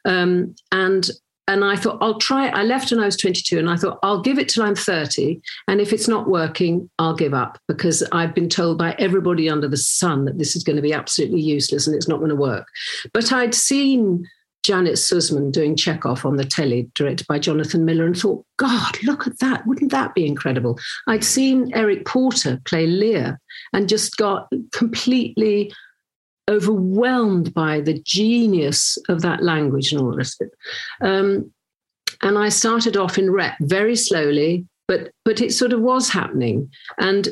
Um, and and I thought I'll try it. I left when I was 22, and I thought I'll give it till I'm 30. And if it's not working, I'll give up because I've been told by everybody under the sun that this is going to be absolutely useless and it's not going to work. But I'd seen Janet Suzman doing Chekhov on the telly, directed by Jonathan Miller, and thought, God, look at that. Wouldn't that be incredible? I'd seen Eric Porter play Lear and just got completely overwhelmed by the genius of that language and all the rest of it. Um, and I started off in rep very slowly, but but it sort of was happening. And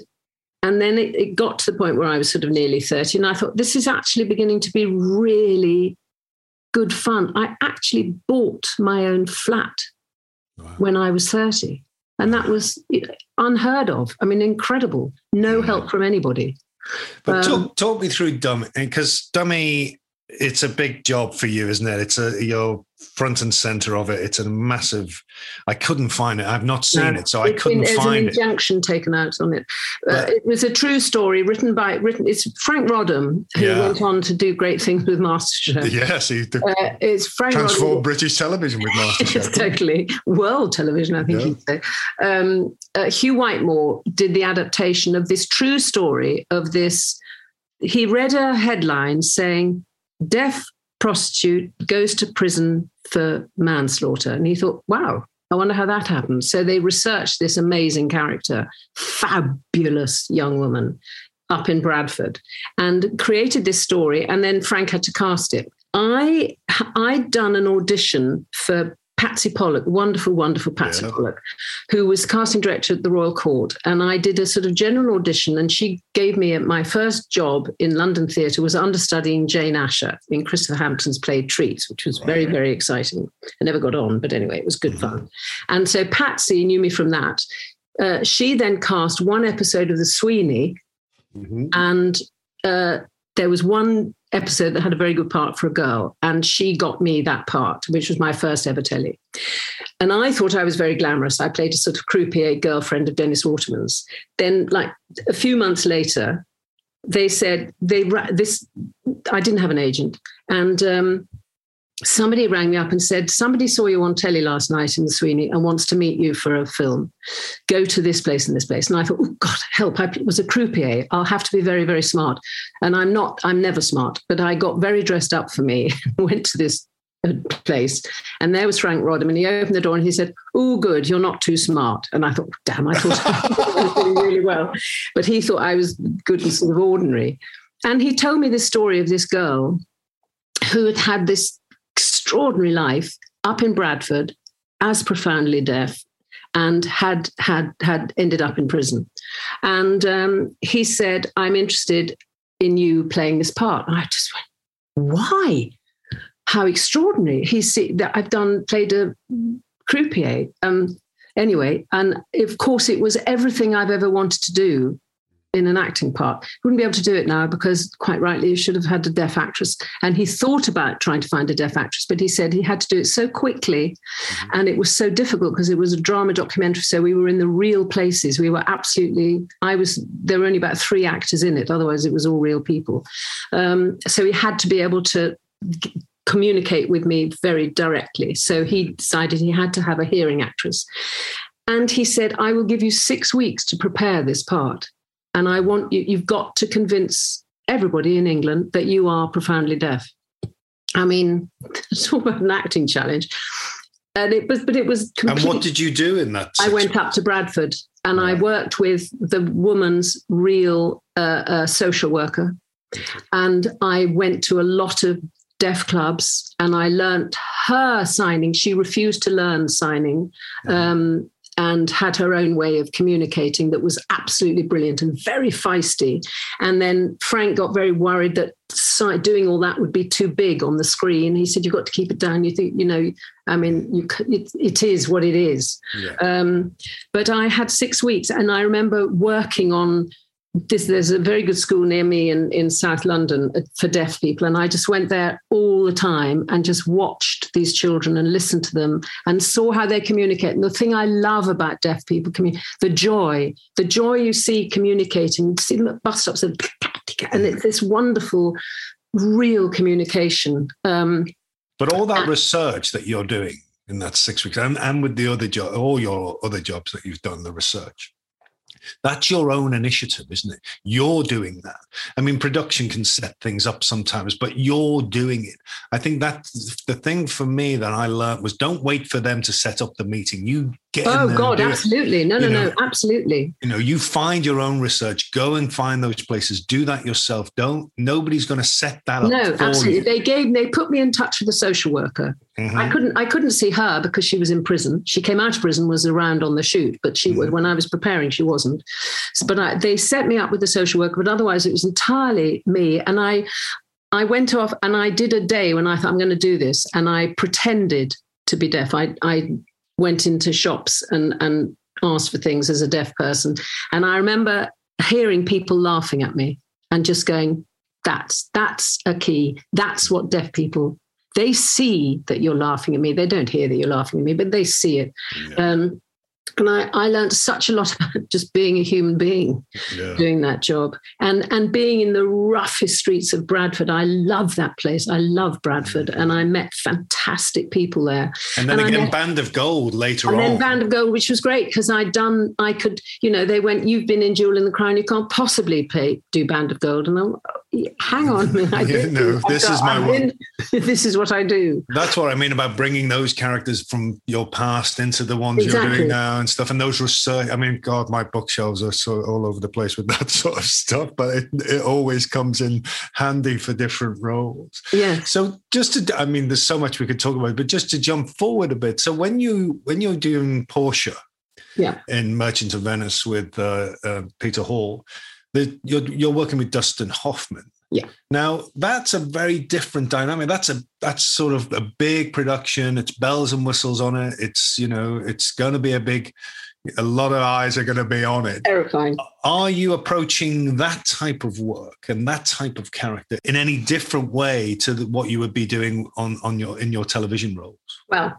and then it, it got to the point where I was sort of nearly 30, and I thought, this is actually beginning to be really good fun. I actually bought my own flat wow. when I was 30. And that was unheard of. I mean, incredible. No help from anybody. But um, talk, talk me through Dummy, because Dummy it's a big job for you, isn't it? It's a you're front and center of it. It's a massive. I couldn't find it. I've not seen no, it, so I couldn't been, find an injunction taken out on it. Uh, it was a true story written by written. It's Frank Roddam who yeah. went on to do great things with MasterChef. Yes, he uh, it's Frank transformed Roddam. British television with MasterChef. totally world television. I think yeah. he'd say. Um, uh, Hugh Whitemore did the adaptation of this true story of this. He read a headline saying deaf prostitute goes to prison for manslaughter. And he thought, wow, I wonder how that happened. So they researched this amazing character, fabulous young woman up in Bradford, and created this story. And then Frank had to cast it. I I'd done an audition for Patsy Pollock, wonderful, wonderful Patsy yeah. Pollock, who was casting director at the Royal Court. And I did a sort of general audition, and she gave me a, my first job in London Theatre was understudying Jane Asher in Christopher Hampton's play Treats, which was very, very exciting. I never got on, but anyway, it was good mm-hmm. fun. And so Patsy knew me from that. Uh, she then cast one episode of The Sweeney, mm-hmm. and uh, there was one episode that had a very good part for a girl, and she got me that part, which was my first ever telly. And I thought I was very glamorous. I played a sort of croupier girlfriend of Dennis Waterman's. Then, like a few months later, they said they this. I didn't have an agent, and um, somebody rang me up and said, Somebody saw you on telly last night in the Sweeney and wants to meet you for a film. Go to this place and this place. And I thought, Oh, God, help. I was a croupier. I'll have to be very, very smart. And I'm not, I'm never smart, but I got very dressed up for me, went to this uh, place. And there was Frank Roddam. And he opened the door and he said, Oh, good, you're not too smart. And I thought, Damn, I thought I was doing really well. But he thought I was good and sort of ordinary. And he told me this story of this girl who had had this extraordinary life up in Bradford as profoundly deaf and had had had ended up in prison. And um, he said, "I'm interested in you playing this part." And I just went, "Why? How extraordinary!" He said that I've done played a croupier. Um, anyway, and of course, it was everything I've ever wanted to do in an acting part. He wouldn't be able to do it now because, quite rightly, you should have had a deaf actress. And he thought about trying to find a deaf actress, but he said he had to do it so quickly mm-hmm. and it was so difficult because it was a drama documentary. So we were in the real places. We were absolutely, I was, there were only about three actors in it. Otherwise, it was all real people. Um, so he had to be able to communicate with me very directly. So he decided he had to have a hearing actress. And he said, I will give you six weeks to prepare this part. And I want you, you've got to convince everybody in England that you are profoundly deaf. I mean, talk about an acting challenge. And it was, but it was. Complete. And what did you do in that? I went up to Bradford and right. I worked with the woman's real uh, uh, social worker. And I went to a lot of deaf clubs and I learnt her signing. She refused to learn signing. Um, and had her own way of communicating that was absolutely brilliant and very feisty. And then Frank got very worried that doing all that would be too big on the screen. He said, "You've got to keep it down. You think, you know, I mean, you, it, it is what it is." Yeah. Um, but I had six weeks, and I remember working on this, there's a very good school near me in, in South London uh, for deaf people. And I just went there all the time and just watched these children and listened to them and saw how they communicate. And the thing I love about deaf people, the joy, the joy you see communicating, you see them at bus stops and, and it's this wonderful, real communication. Um, but all that research that you're doing in that six weeks and, and with the other job, all your other jobs that you've done, the research, that's your own initiative, isn't it? You're doing that. I mean, production can set things up sometimes, but you're doing it. I think that's the thing for me that I learned was don't wait for them to set up the meeting. You get oh god absolutely no no know, no absolutely you know you find your own research go and find those places do that yourself don't nobody's going to set that up no absolutely you. they gave they put me in touch with a social worker mm-hmm. i couldn't i couldn't see her because she was in prison she came out of prison was around on the shoot but she mm-hmm. was when i was preparing she wasn't but I, they set me up with the social worker but otherwise it was entirely me and i I went off and I did a day when I thought I'm going to do this, and I pretended to be deaf. I, I went into shops and and asked for things as a deaf person. And I remember hearing people laughing at me and just going, that's that's a key. That's what deaf people they see that you're laughing at me. They don't hear that you're laughing at me, but they see it. Yeah. Um, and I, I learned such a lot about just being a human being yeah. doing that job and and being in the roughest streets of Bradford. I love that place. I love Bradford, and I met fantastic people there. And then and again, met, Band of Gold later and on. And then Band of Gold, which was great because I'd done. I could, you know, they went. You've been in Jewel in the Crown. You can't possibly play do Band of Gold. And I'm, hang on, I yeah, no, this got, is my this is what I do. That's what I mean about bringing those characters from your past into the ones exactly. you're doing now and stuff. And those research, I mean, God, my bookshelves are so all over the place with that sort of stuff, but it, it always comes in handy for different roles. Yeah. So just to, I mean, there's so much we could talk about, but just to jump forward a bit. So when you when you're doing Portia, yeah, in Merchant of Venice with uh, uh, Peter Hall, the, you're you're working with Dustin Hoffman. Yeah. Now that's a very different dynamic. That's a that's sort of a big production. It's bells and whistles on it. It's you know it's going to be a big. A lot of eyes are going to be on it. Terrifying. Are you approaching that type of work and that type of character in any different way to the, what you would be doing on on your in your television roles? Well,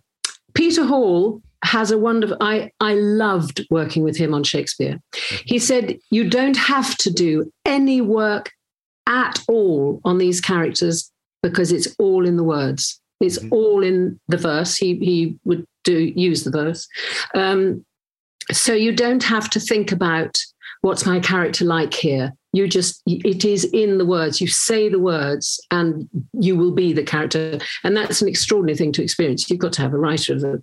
Peter Hall has a wonderful I I loved working with him on Shakespeare. He said you don't have to do any work at all on these characters because it's all in the words. It's mm-hmm. all in the verse. He he would do use the verse. Um, so you don't have to think about what's my character like here. You just it is in the words. You say the words, and you will be the character. And that's an extraordinary thing to experience. You've got to have a writer of the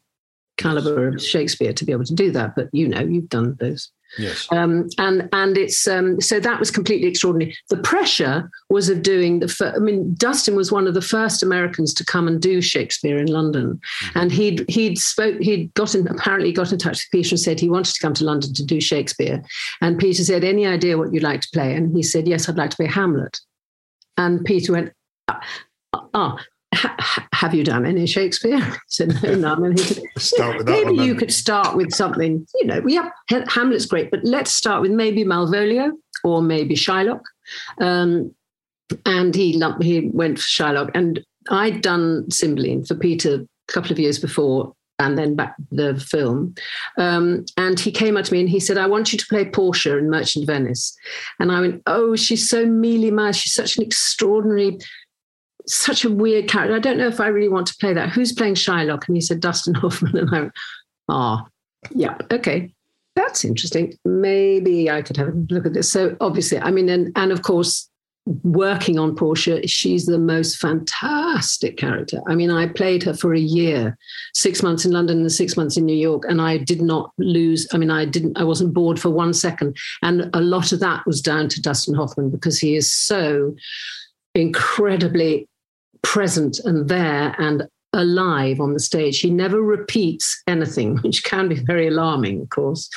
caliber of Shakespeare to be able to do that. But you know, you've done those. Yes. Um, and and it's um, so that was completely extraordinary. The pressure was of doing the. Fir- I mean, Dustin was one of the first Americans to come and do Shakespeare in London, mm-hmm. and he'd he'd spoke he'd gotten apparently got in touch with Peter and said he wanted to come to London to do Shakespeare, and Peter said, "Any idea what you'd like to play?" And he said, "Yes, I'd like to play Hamlet." And Peter went, "Ah." ah have you done any Shakespeare? Said, no, none. And he said, maybe you could start with something, you know, yeah, Hamlet's great, but let's start with maybe Malvolio or maybe Shylock. Um, and he he went for Shylock. And I'd done Cymbeline for Peter a couple of years before, and then back the film. Um, and he came up to me and he said, I want you to play Portia in Merchant of Venice. And I went, Oh, she's so mealy mouthed. She's such an extraordinary, such a weird character. I don't know if I really want to play that. Who's playing Shylock? And he said, Dustin Hoffman. And I went, Ah, yeah, okay. That's interesting. Maybe I could have a look at this. So obviously, I mean, and and of course, working on Portia, she's the most fantastic character. I mean, I played her for a year, six months in London and six months in New York, and I did not lose. I mean, I didn't, I wasn't bored for one second. And a lot of that was down to Dustin Hoffman because he is so incredibly present and there and alive on the stage. He never repeats anything, which can be very alarming, of course.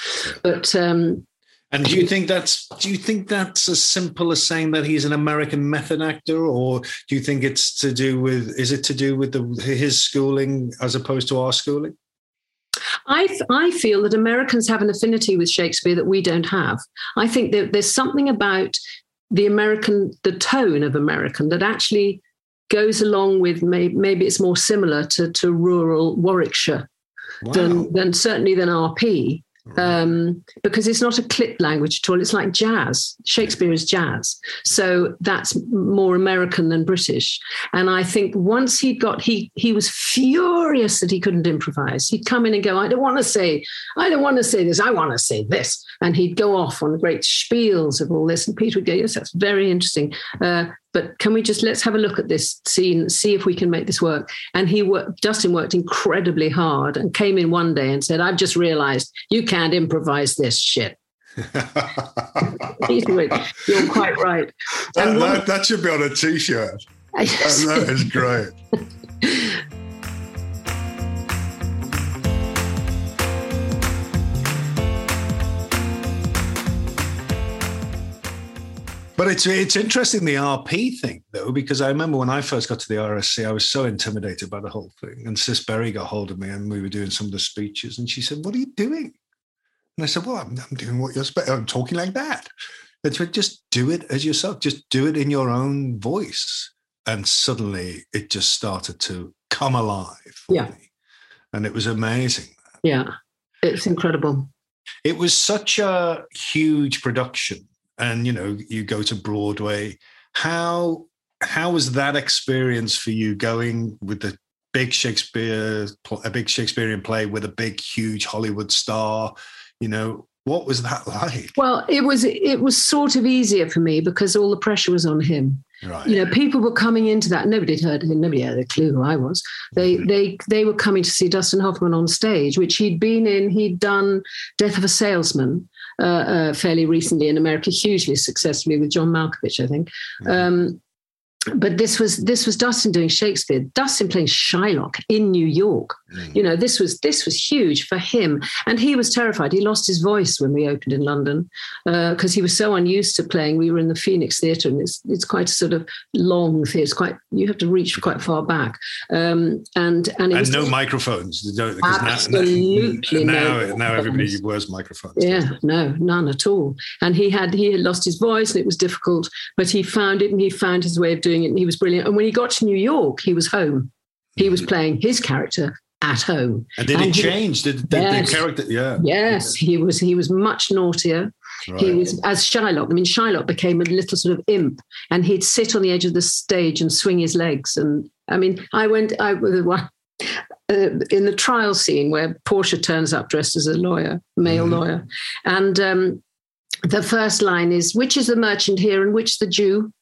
But um, and do you think that's do you think that's as simple as saying that he's an American method actor, or do you think it's to do with is it to do with the, his schooling as opposed to our schooling? I, I feel that Americans have an affinity with Shakespeare that we don't have. I think that there's something about the American, the tone of American that actually goes along with maybe, maybe it's more similar to, to rural Warwickshire wow. than, than certainly than RP um, because it's not a clip language at all. It's like jazz. Shakespeare is jazz, so that's more American than British. And I think once he got he he was furious that he couldn't improvise. He'd come in and go, "I don't want to say, I don't want to say this. I want to say this," and he'd go off on great spiels of all this. And Peter would go, "Yes, that's very interesting." Uh, but can we just let's have a look at this scene, see if we can make this work? And he worked, Dustin worked incredibly hard and came in one day and said, I've just realized you can't improvise this shit. You're quite right. That, that, that, should be on a t shirt. that is great. But it's it's interesting the RP thing though, because I remember when I first got to the RSC, I was so intimidated by the whole thing. And Cis Berry got hold of me, and we were doing some of the speeches, and she said, "What are you doing?" And I said, "Well, I'm, I'm doing what you're. Spe- I'm talking like that." And she said, "Just do it as yourself. Just do it in your own voice." And suddenly, it just started to come alive. yeah, me. and it was amazing. Yeah, it's incredible. It was such a huge production and you know you go to broadway. How how was that experience for you going with the big shakespeare a big shakespearean play with a big huge hollywood star? You know what was that like? Well it was it was sort of easier for me because all the pressure was on him. Right. you know people were coming into that nobody had heard him nobody had a clue who i was. They mm-hmm. they they were coming to see dustin hoffman on stage which he'd been in he'd done death of a salesman uh, uh, fairly recently in America, hugely successfully with John Malkovich, I think. Mm-hmm. Um, but this was this was Dustin doing Shakespeare, Dustin playing Shylock in New York. Mm. You know, this was this was huge for him, and he was terrified. He lost his voice when we opened in London because uh, he was so unused to playing. We were in the Phoenix Theatre, and it's it's quite a sort of long theatre. It's quite you have to reach quite far back, um, and and, and no microphones. Absolutely, now now, no now everybody wears microphones. Yeah, no, none at all. And he had he had lost his voice, and it was difficult, but he found it, and he found his way of doing doing it and he was brilliant. And when he got to New York, he was home. He was mm. playing his character at home. And did and it he, change? Did, did yes, the character? Yeah. Yes, he was. He was much naughtier. Right. He was as Shylock. I mean, Shylock became a little sort of imp, and he'd sit on the edge of the stage and swing his legs. And I mean, I went. I one. Uh, in the trial scene where Portia turns up dressed as a lawyer, male mm-hmm. lawyer, and um, the first line is, "Which is the merchant here, and which the Jew?"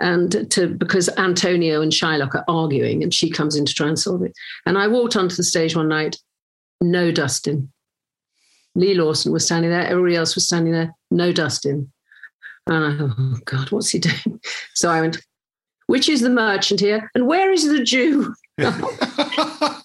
And to because Antonio and Shylock are arguing, and she comes in to try and solve it. And I walked onto the stage one night, no Dustin. Leigh Lawson was standing there, everybody else was standing there, no Dustin. And I thought, oh God, what's he doing? So I went, which is the merchant here, and where is the Jew?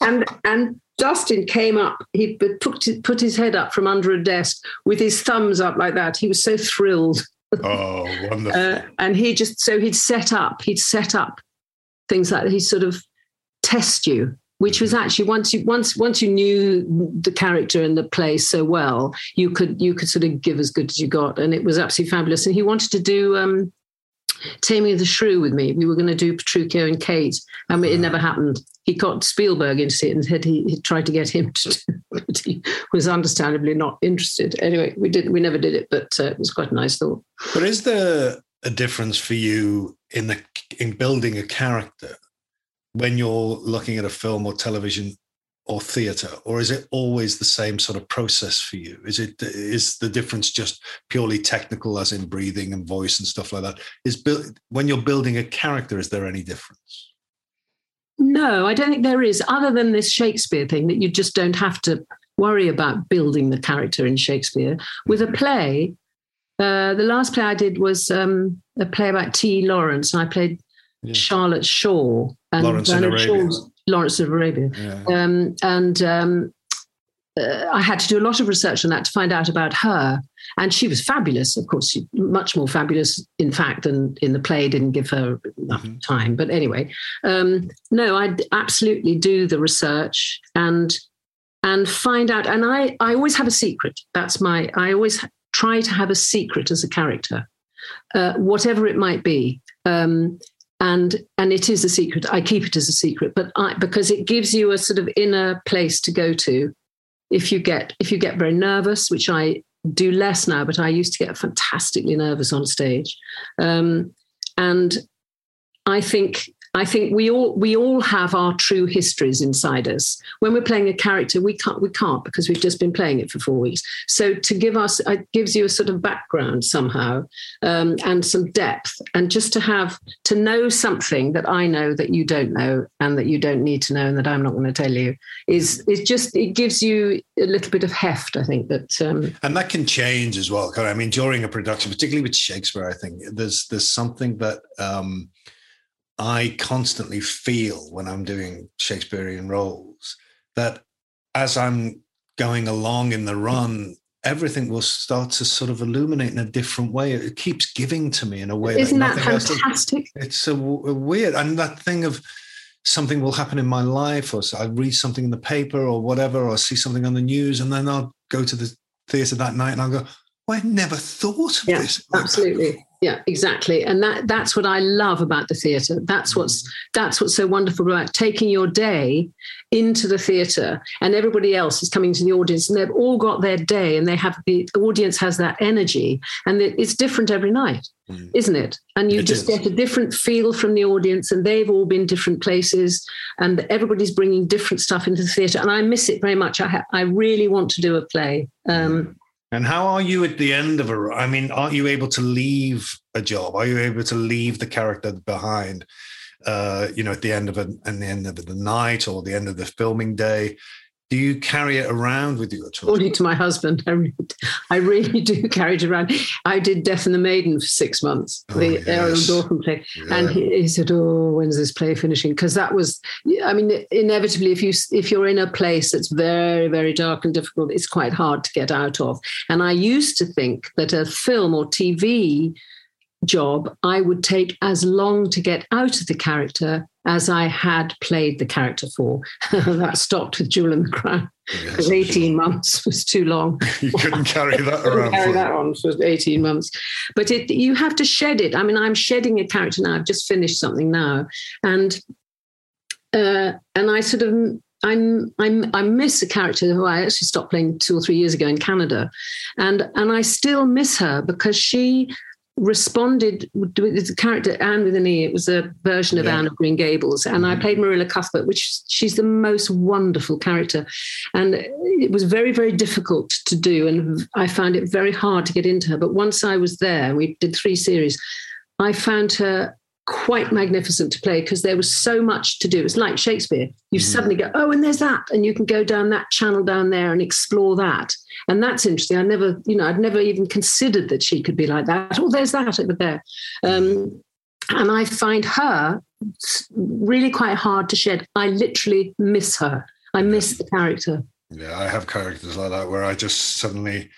and and Dustin came up. He put put his head up from under a desk with his thumbs up like that. He was so thrilled. Oh, wonderful. Uh, and he just, so he'd set up, he'd set up things like that. He'd sort of test you. which was actually once you once once you knew the character and the play so well, you could you could sort of give as good as you got, and it was absolutely fabulous. And he wanted to do um, Taming of the Shrew with me. We were going to do Petruchio and Kate, and it never happened. He got Spielberg into it and said he, he tried to get him to do but he was understandably not interested. Anyway, we did we never did it, but uh, it was quite a nice thought. But is there a difference for you in the in building a character when you're looking at a film or television or theater or is it always the same sort of process for you? Is it is the difference just purely technical as in breathing and voice and stuff like that? Is when you're building a character is there any difference? No i don't think there is other than this shakespeare thing that you just don't have to worry about building the character in shakespeare. With a play uh, the last play i did was um, a play about t. Lawrence and i played yeah. charlotte shaw and lawrence Bernard Shaw's Lawrence of Arabia. Yeah. Um, and um, uh, I had to do a lot of research on that to find out about her. And she was fabulous, of course, she, much more fabulous, in fact, than in the play, didn't give her enough mm-hmm. time. But anyway, um, no, I'd absolutely do the research and and find out. And I, I always have a secret. That's my, I always try to have a secret as a character, uh, whatever it might be. Um, and and it is a secret. I keep it as a secret, but I, because it gives you a sort of inner place to go to. If you get if you get very nervous, which I do less now, but I used to get fantastically nervous on stage, um, and I think I think we all we all have our true histories inside us. When we're playing a character, we can't we can't because we've just been playing it for four weeks. So to give us it gives you a sort of background somehow um, and some depth, and just to have to know something that I know that you don't know and that you don't need to know and that I'm not going to tell you is is just it gives you a little bit of heft. I think that um, and that can change as well. I mean, during a production, particularly with Shakespeare, I think there's there's something that. Um, I constantly feel when I'm doing Shakespearean roles that as I'm going along in the run, everything will start to sort of illuminate in a different way. It keeps giving to me in a way. Isn't that, that fantastic? It's a, a, weird, and that thing of something will happen in my life, or I read something in the paper or whatever, or see something on the news, and then I'll go to the theatre that night and I'll go, well, I never thought of yeah, this. Absolutely yeah exactly. And that that's what i love about the theatre. That's what's that's what's so wonderful about taking your day into the theatre and everybody else is coming to the audience and they've all got their day and they have the audience has that energy and it's different every night mm. isn't it? And you it just is. get a different feel from the audience and they've all been different places and everybody's bringing different stuff into the theatre. And i miss it very much. I, ha- I really want to do a play. Um, and how are you at the end of a? I mean, aren't you able to leave a job? Are you able to leave the character behind? Uh, you know, at the end of an, at the end of the night or the end of the filming day, do you carry it around with you at all? According to my husband, I really, I really do carry it around. I did Death and the Maiden for six months, oh, the yes. Aaron play, yeah. and he, he, said, "Oh, when's this play finishing?" Because that was, I mean, inevitably, if you if you're in a place that's very very dark and difficult, it's quite hard to get out of. And I used to think that a film or TV job, I would take as long to get out of the character as I had played the character for. that stopped with Jewel and the Crown because yes, 18 sure. months was too long. you couldn't carry that around. carry that on for 18 months. But it, you have to shed it. I mean, I'm shedding a character now. I've just finished something now. And uh, and I sort of I'm, I'm, I miss a character who I actually stopped playing two or three years ago in Canada, and and I still miss her because she responded with the character Anne with an E. It was a version of yeah. Anne of Green Gables, and mm-hmm. I played Marilla Cuthbert, which she's the most wonderful character, and it was very very difficult to do, and I found it very hard to get into her. But once I was there, we did three series. I found her quite magnificent to play because there was so much to do. It's like Shakespeare. You mm-hmm. suddenly go, oh, and there's that, and you can go down that channel down there and explore that. And that's interesting. I never, you know, I'd never even considered that she could be like that. Oh, there's that over there. Um, and I find her really quite hard to shed. I literally miss her. I miss the character. Yeah, I have characters like that where I just suddenly,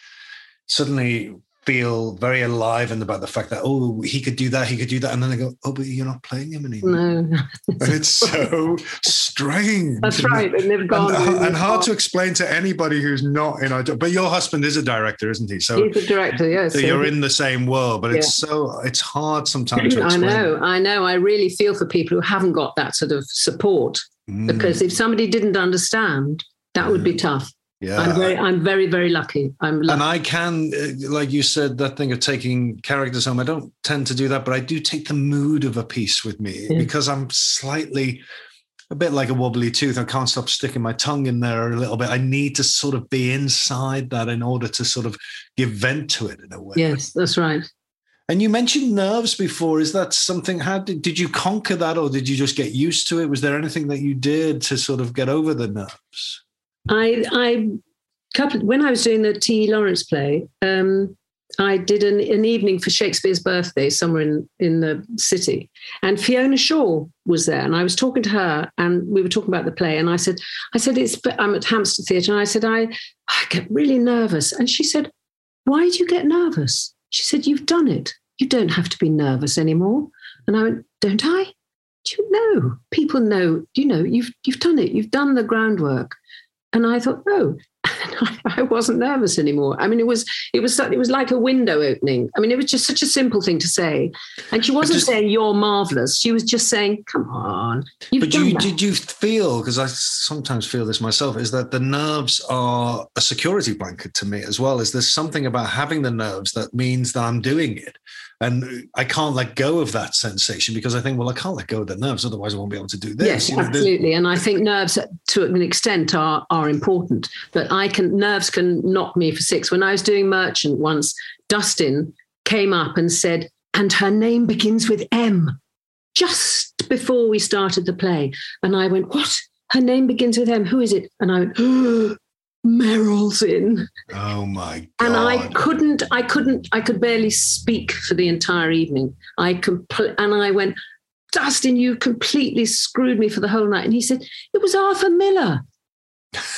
suddenly feel very alive and about the fact that oh he could do that he could do that and then they go oh but you're not playing him anymore. No. And it's so strange. That's right and they've gone and, and hard to explain to anybody who's not in our but your husband is a director isn't he? So he's a director yes so, you're in the same world but yeah. it's so it's hard sometimes to explain. I know I know I really feel for people who haven't got that sort of support mm. because if somebody didn't understand that would be tough yeah, I'm very, I'm very, very lucky. I'm lucky. and I can, uh, like you said, that thing of taking characters home. I don't tend to do that, but I do take the mood of a piece with me yeah. because I'm slightly a bit like a wobbly tooth. I can't stop sticking my tongue in there a little bit. I need to sort of be inside that in order to sort of give vent to it in a way. Yes, that's right. And you mentioned nerves before. Is that something? How did, did you conquer that, or did you just get used to it? Was there anything that you did to sort of get over the nerves? I, I, couple when I was doing the T. Lawrence play, um, I did an, an, evening for Shakespeare's birthday somewhere in, in the city. And Fiona Shaw was there. And I was talking to her and we were talking about the play. And I said, I said, it's I'm at Hampstead Theatre. And I said, I, I get really nervous. And she said, Why do you get nervous? She said, You've done it. You don't have to be nervous anymore. And I went, Don't I? Do you know? People know, you know, you've you've done it, you've done the groundwork. And I thought, oh, I wasn't nervous anymore. I mean, it was it was it was like a window opening. I mean, it was just such a simple thing to say, and she wasn't just, saying you're marvelous. She was just saying, "Come on." but you that. did you feel because I sometimes feel this myself is that the nerves are a security blanket to me as well. Is there's something about having the nerves that means that I'm doing it. And I can't let go of that sensation because I think, well, I can't let go of the nerves, otherwise I won't be able to do this. Yes, you know, absolutely. And I think nerves, to an extent, are are important. But I can nerves can knock me for six. When I was doing Merchant once, Dustin came up and said, "And her name begins with M." Just before we started the play, and I went, "What?" Her name begins with M. Who is it? And I went, oh, Meryl's in. Oh my god. And I couldn't, I couldn't, I could barely speak for the entire evening. I compl- and I went, Dustin, you completely screwed me for the whole night. And he said, It was Arthur Miller.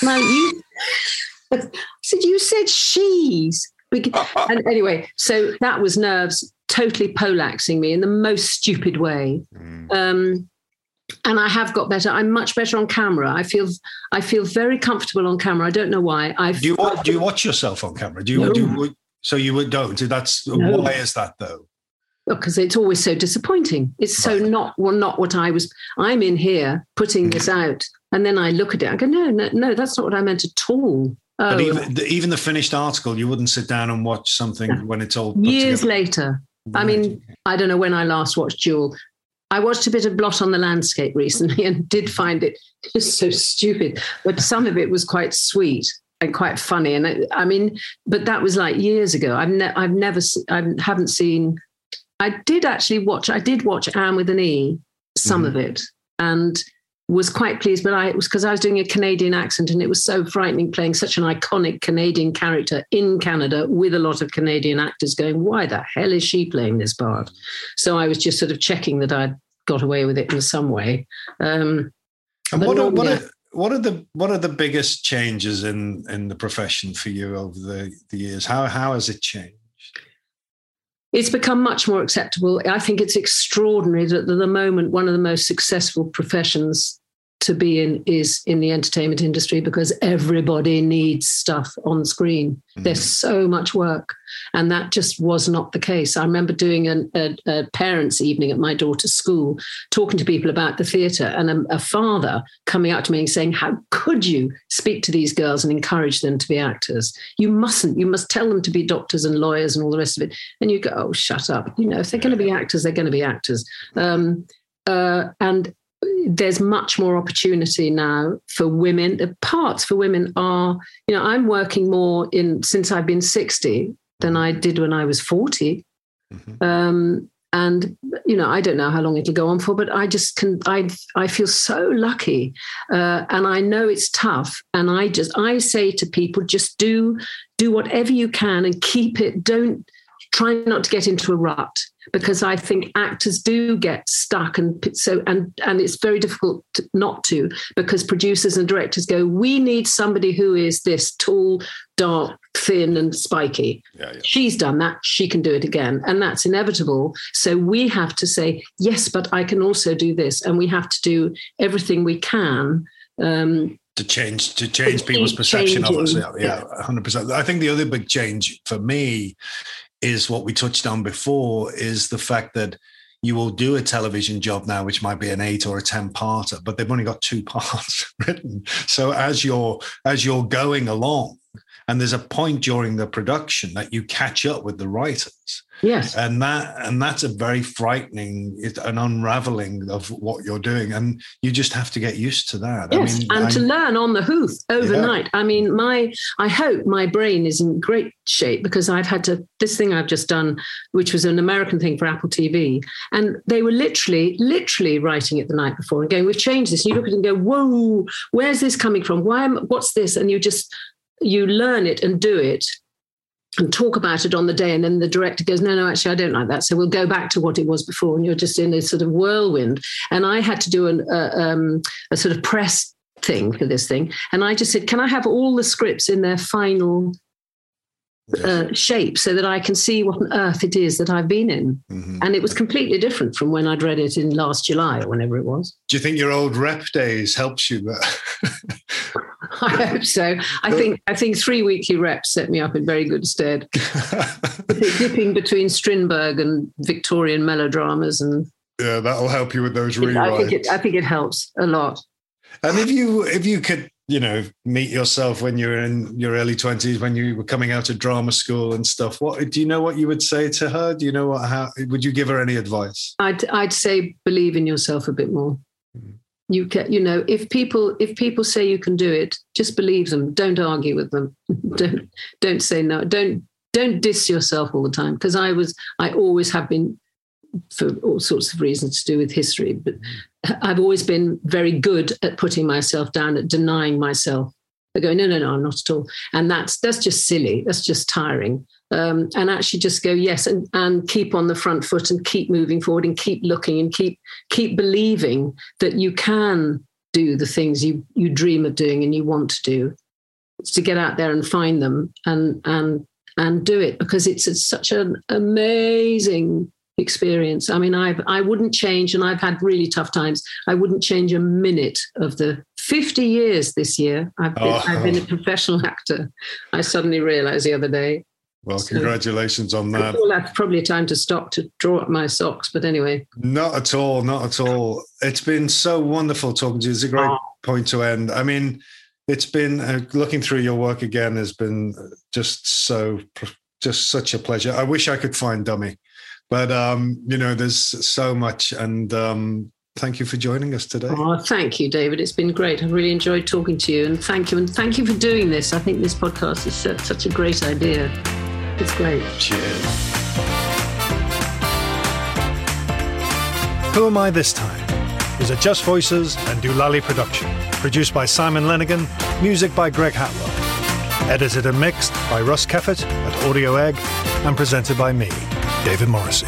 now you I said, You said she's. and anyway, so that was nerves totally polaxing me in the most stupid way. Mm. Um, and I have got better. I'm much better on camera. I feel I feel very comfortable on camera. I don't know why. I do you watch, do you watch yourself on camera? Do you, no. do you so you don't? That's no. why is that though? Because it's always so disappointing. It's right. so not well, not what I was. I'm in here putting this mm-hmm. out, and then I look at it. I go, no, no, no, that's not what I meant at all. Oh. But even the, even the finished article, you wouldn't sit down and watch something when it's all years together. later. I mean, I don't know when I last watched Duel. I watched a bit of Blott on the Landscape recently and did find it just so stupid, but some of it was quite sweet and quite funny. And I, I mean, but that was like years ago. I've, ne- I've never, I haven't seen. I did actually watch. I did watch Anne with an E, some mm-hmm. of it, and was quite pleased, but I it was because I was doing a Canadian accent and it was so frightening playing such an iconic Canadian character in Canada with a lot of Canadian actors going, why the hell is she playing this part? So I was just sort of checking that I'd got away with it in some way. Um, and what are, what, are, what are the what are the biggest changes in in the profession for you over the, the years? How how has it changed? It's become much more acceptable. I think it's extraordinary that at the moment one of the most successful professions to be in is in the entertainment industry because everybody needs stuff on screen. Mm-hmm. There's so much work. And that just was not the case. I remember doing an, a, a, parents' evening at my daughter's school, talking to people about the theatre, and a, a father coming up to me and saying, How could you speak to these girls and encourage them to be actors? You mustn't. You must tell them to be doctors and lawyers and all the rest of it. And you go, Oh, shut up. You know, if they're going to be actors, they're going to be actors. Um, uh, and there's much more opportunity now for women. The parts for women are, you know, I'm working more in since I've been 60 than I did when I was 40. Mm-hmm. Um, and you know, I don't know how long it'll go on for, but I just can. I I feel so lucky, uh, and I know it's tough. And I just I say to people, just do do whatever you can and keep it. Don't try not to get into a rut because I think actors do get stuck and so and and it's very difficult to, not to because producers and directors go we need somebody who is this tall dark thin and spiky. Yeah, yeah. She's done that. She can do it again. And that's inevitable. So we have to say, yes, but I can also do this. And we have to do everything we can. Um, to change to change people's perception of us. changing. Yeah, yeah, hundred percent. I think the other big change for me is what we touched on before is the fact that you will do a television job now, which might be an eight or a ten parter, but they've only got two parts written. So as you're as you're going along, and there's a point during the production that you catch up with the writers yes. and that and that's a very frightening it's an unraveling of what you're doing and you just have to get used to that Yes, i mean and to I'm- learn on the hoof overnight. I mean, my I hope my brain is in great shape because I've had to this thing I've just done, which was an American thing for Apple TV, and they were literally, literally writing it the night before and going, "We've changed this." And you look at it and go, "Whoa, where's this coming from? Why am what's this?" And you just you learn it and do it and talk about it on the day and then the director goes no no actually i don't like that. So we'll go back to what it was before and you're just in this sort of whirlwind. And i had to do an, a, um, a sort of press thing for this thing and i just said can i have all the scripts in their final uh, shape so that i can see what on earth it is that i've been in? Mhm. and it was completely different from when i'd read it in last july or whenever it was. Do you think your old rep days helps you there i hope so i think i think three weekly reps set me up in very good stead dipping between strindberg and victorian melodramas and yeah that'll help you with those I think it I think it helps a lot. and if you if you could you know meet yourself when you were in your early 20s when you were coming out of drama school and stuff what do you know what you would say to her do you know what how would you give her any advice I'd I'd say believe in yourself a bit more. You can, you know, if people if people say you can do it, just believe them. Don't argue with them. don't don't say no. Don't don't diss yourself all the time. Because I was I always have been for all sorts of reasons to do with history, but I've always been very good at putting myself down, at denying myself. I go, no, no, no, I'm not at all. And that's that's just silly. That's just tiring. Um, and actually just go, yes, and, and keep on the front foot and keep moving forward and keep looking and keep keep believing that you can do the things you you dream of doing and you want to do. It's to get out there and find them and and and do it because it's, it's such an amazing experience. I mean, I I wouldn't change, and I've had really tough times. I wouldn't change a minute of the 50 years this year. I've been, Oh. I've been a professional actor. I suddenly realized the other day. Well So- congratulations on that that's probably time to stop to draw up my socks. But anyway, Not at all. Not at all. It's been so wonderful talking to you. It's a great Oh. point to end. I mean, it's been uh, looking through your work again has been just so, just such a pleasure. I wish I could find Dummy, but um, you know, there's so much. And um, thank you for joining us today. oh, thank you, David. It's been great. I've really enjoyed talking to you, and thank you, and thank you for doing this. I think this podcast is such a great idea. It's great. Cheers. Who Am I This Time? is a Just Voices and Doolally production. Produced by Simon Lenigan, music by Greg Hatwell. Edited and mixed by Russ Keffett at Audio Egg, and presented by me, David Morrissey.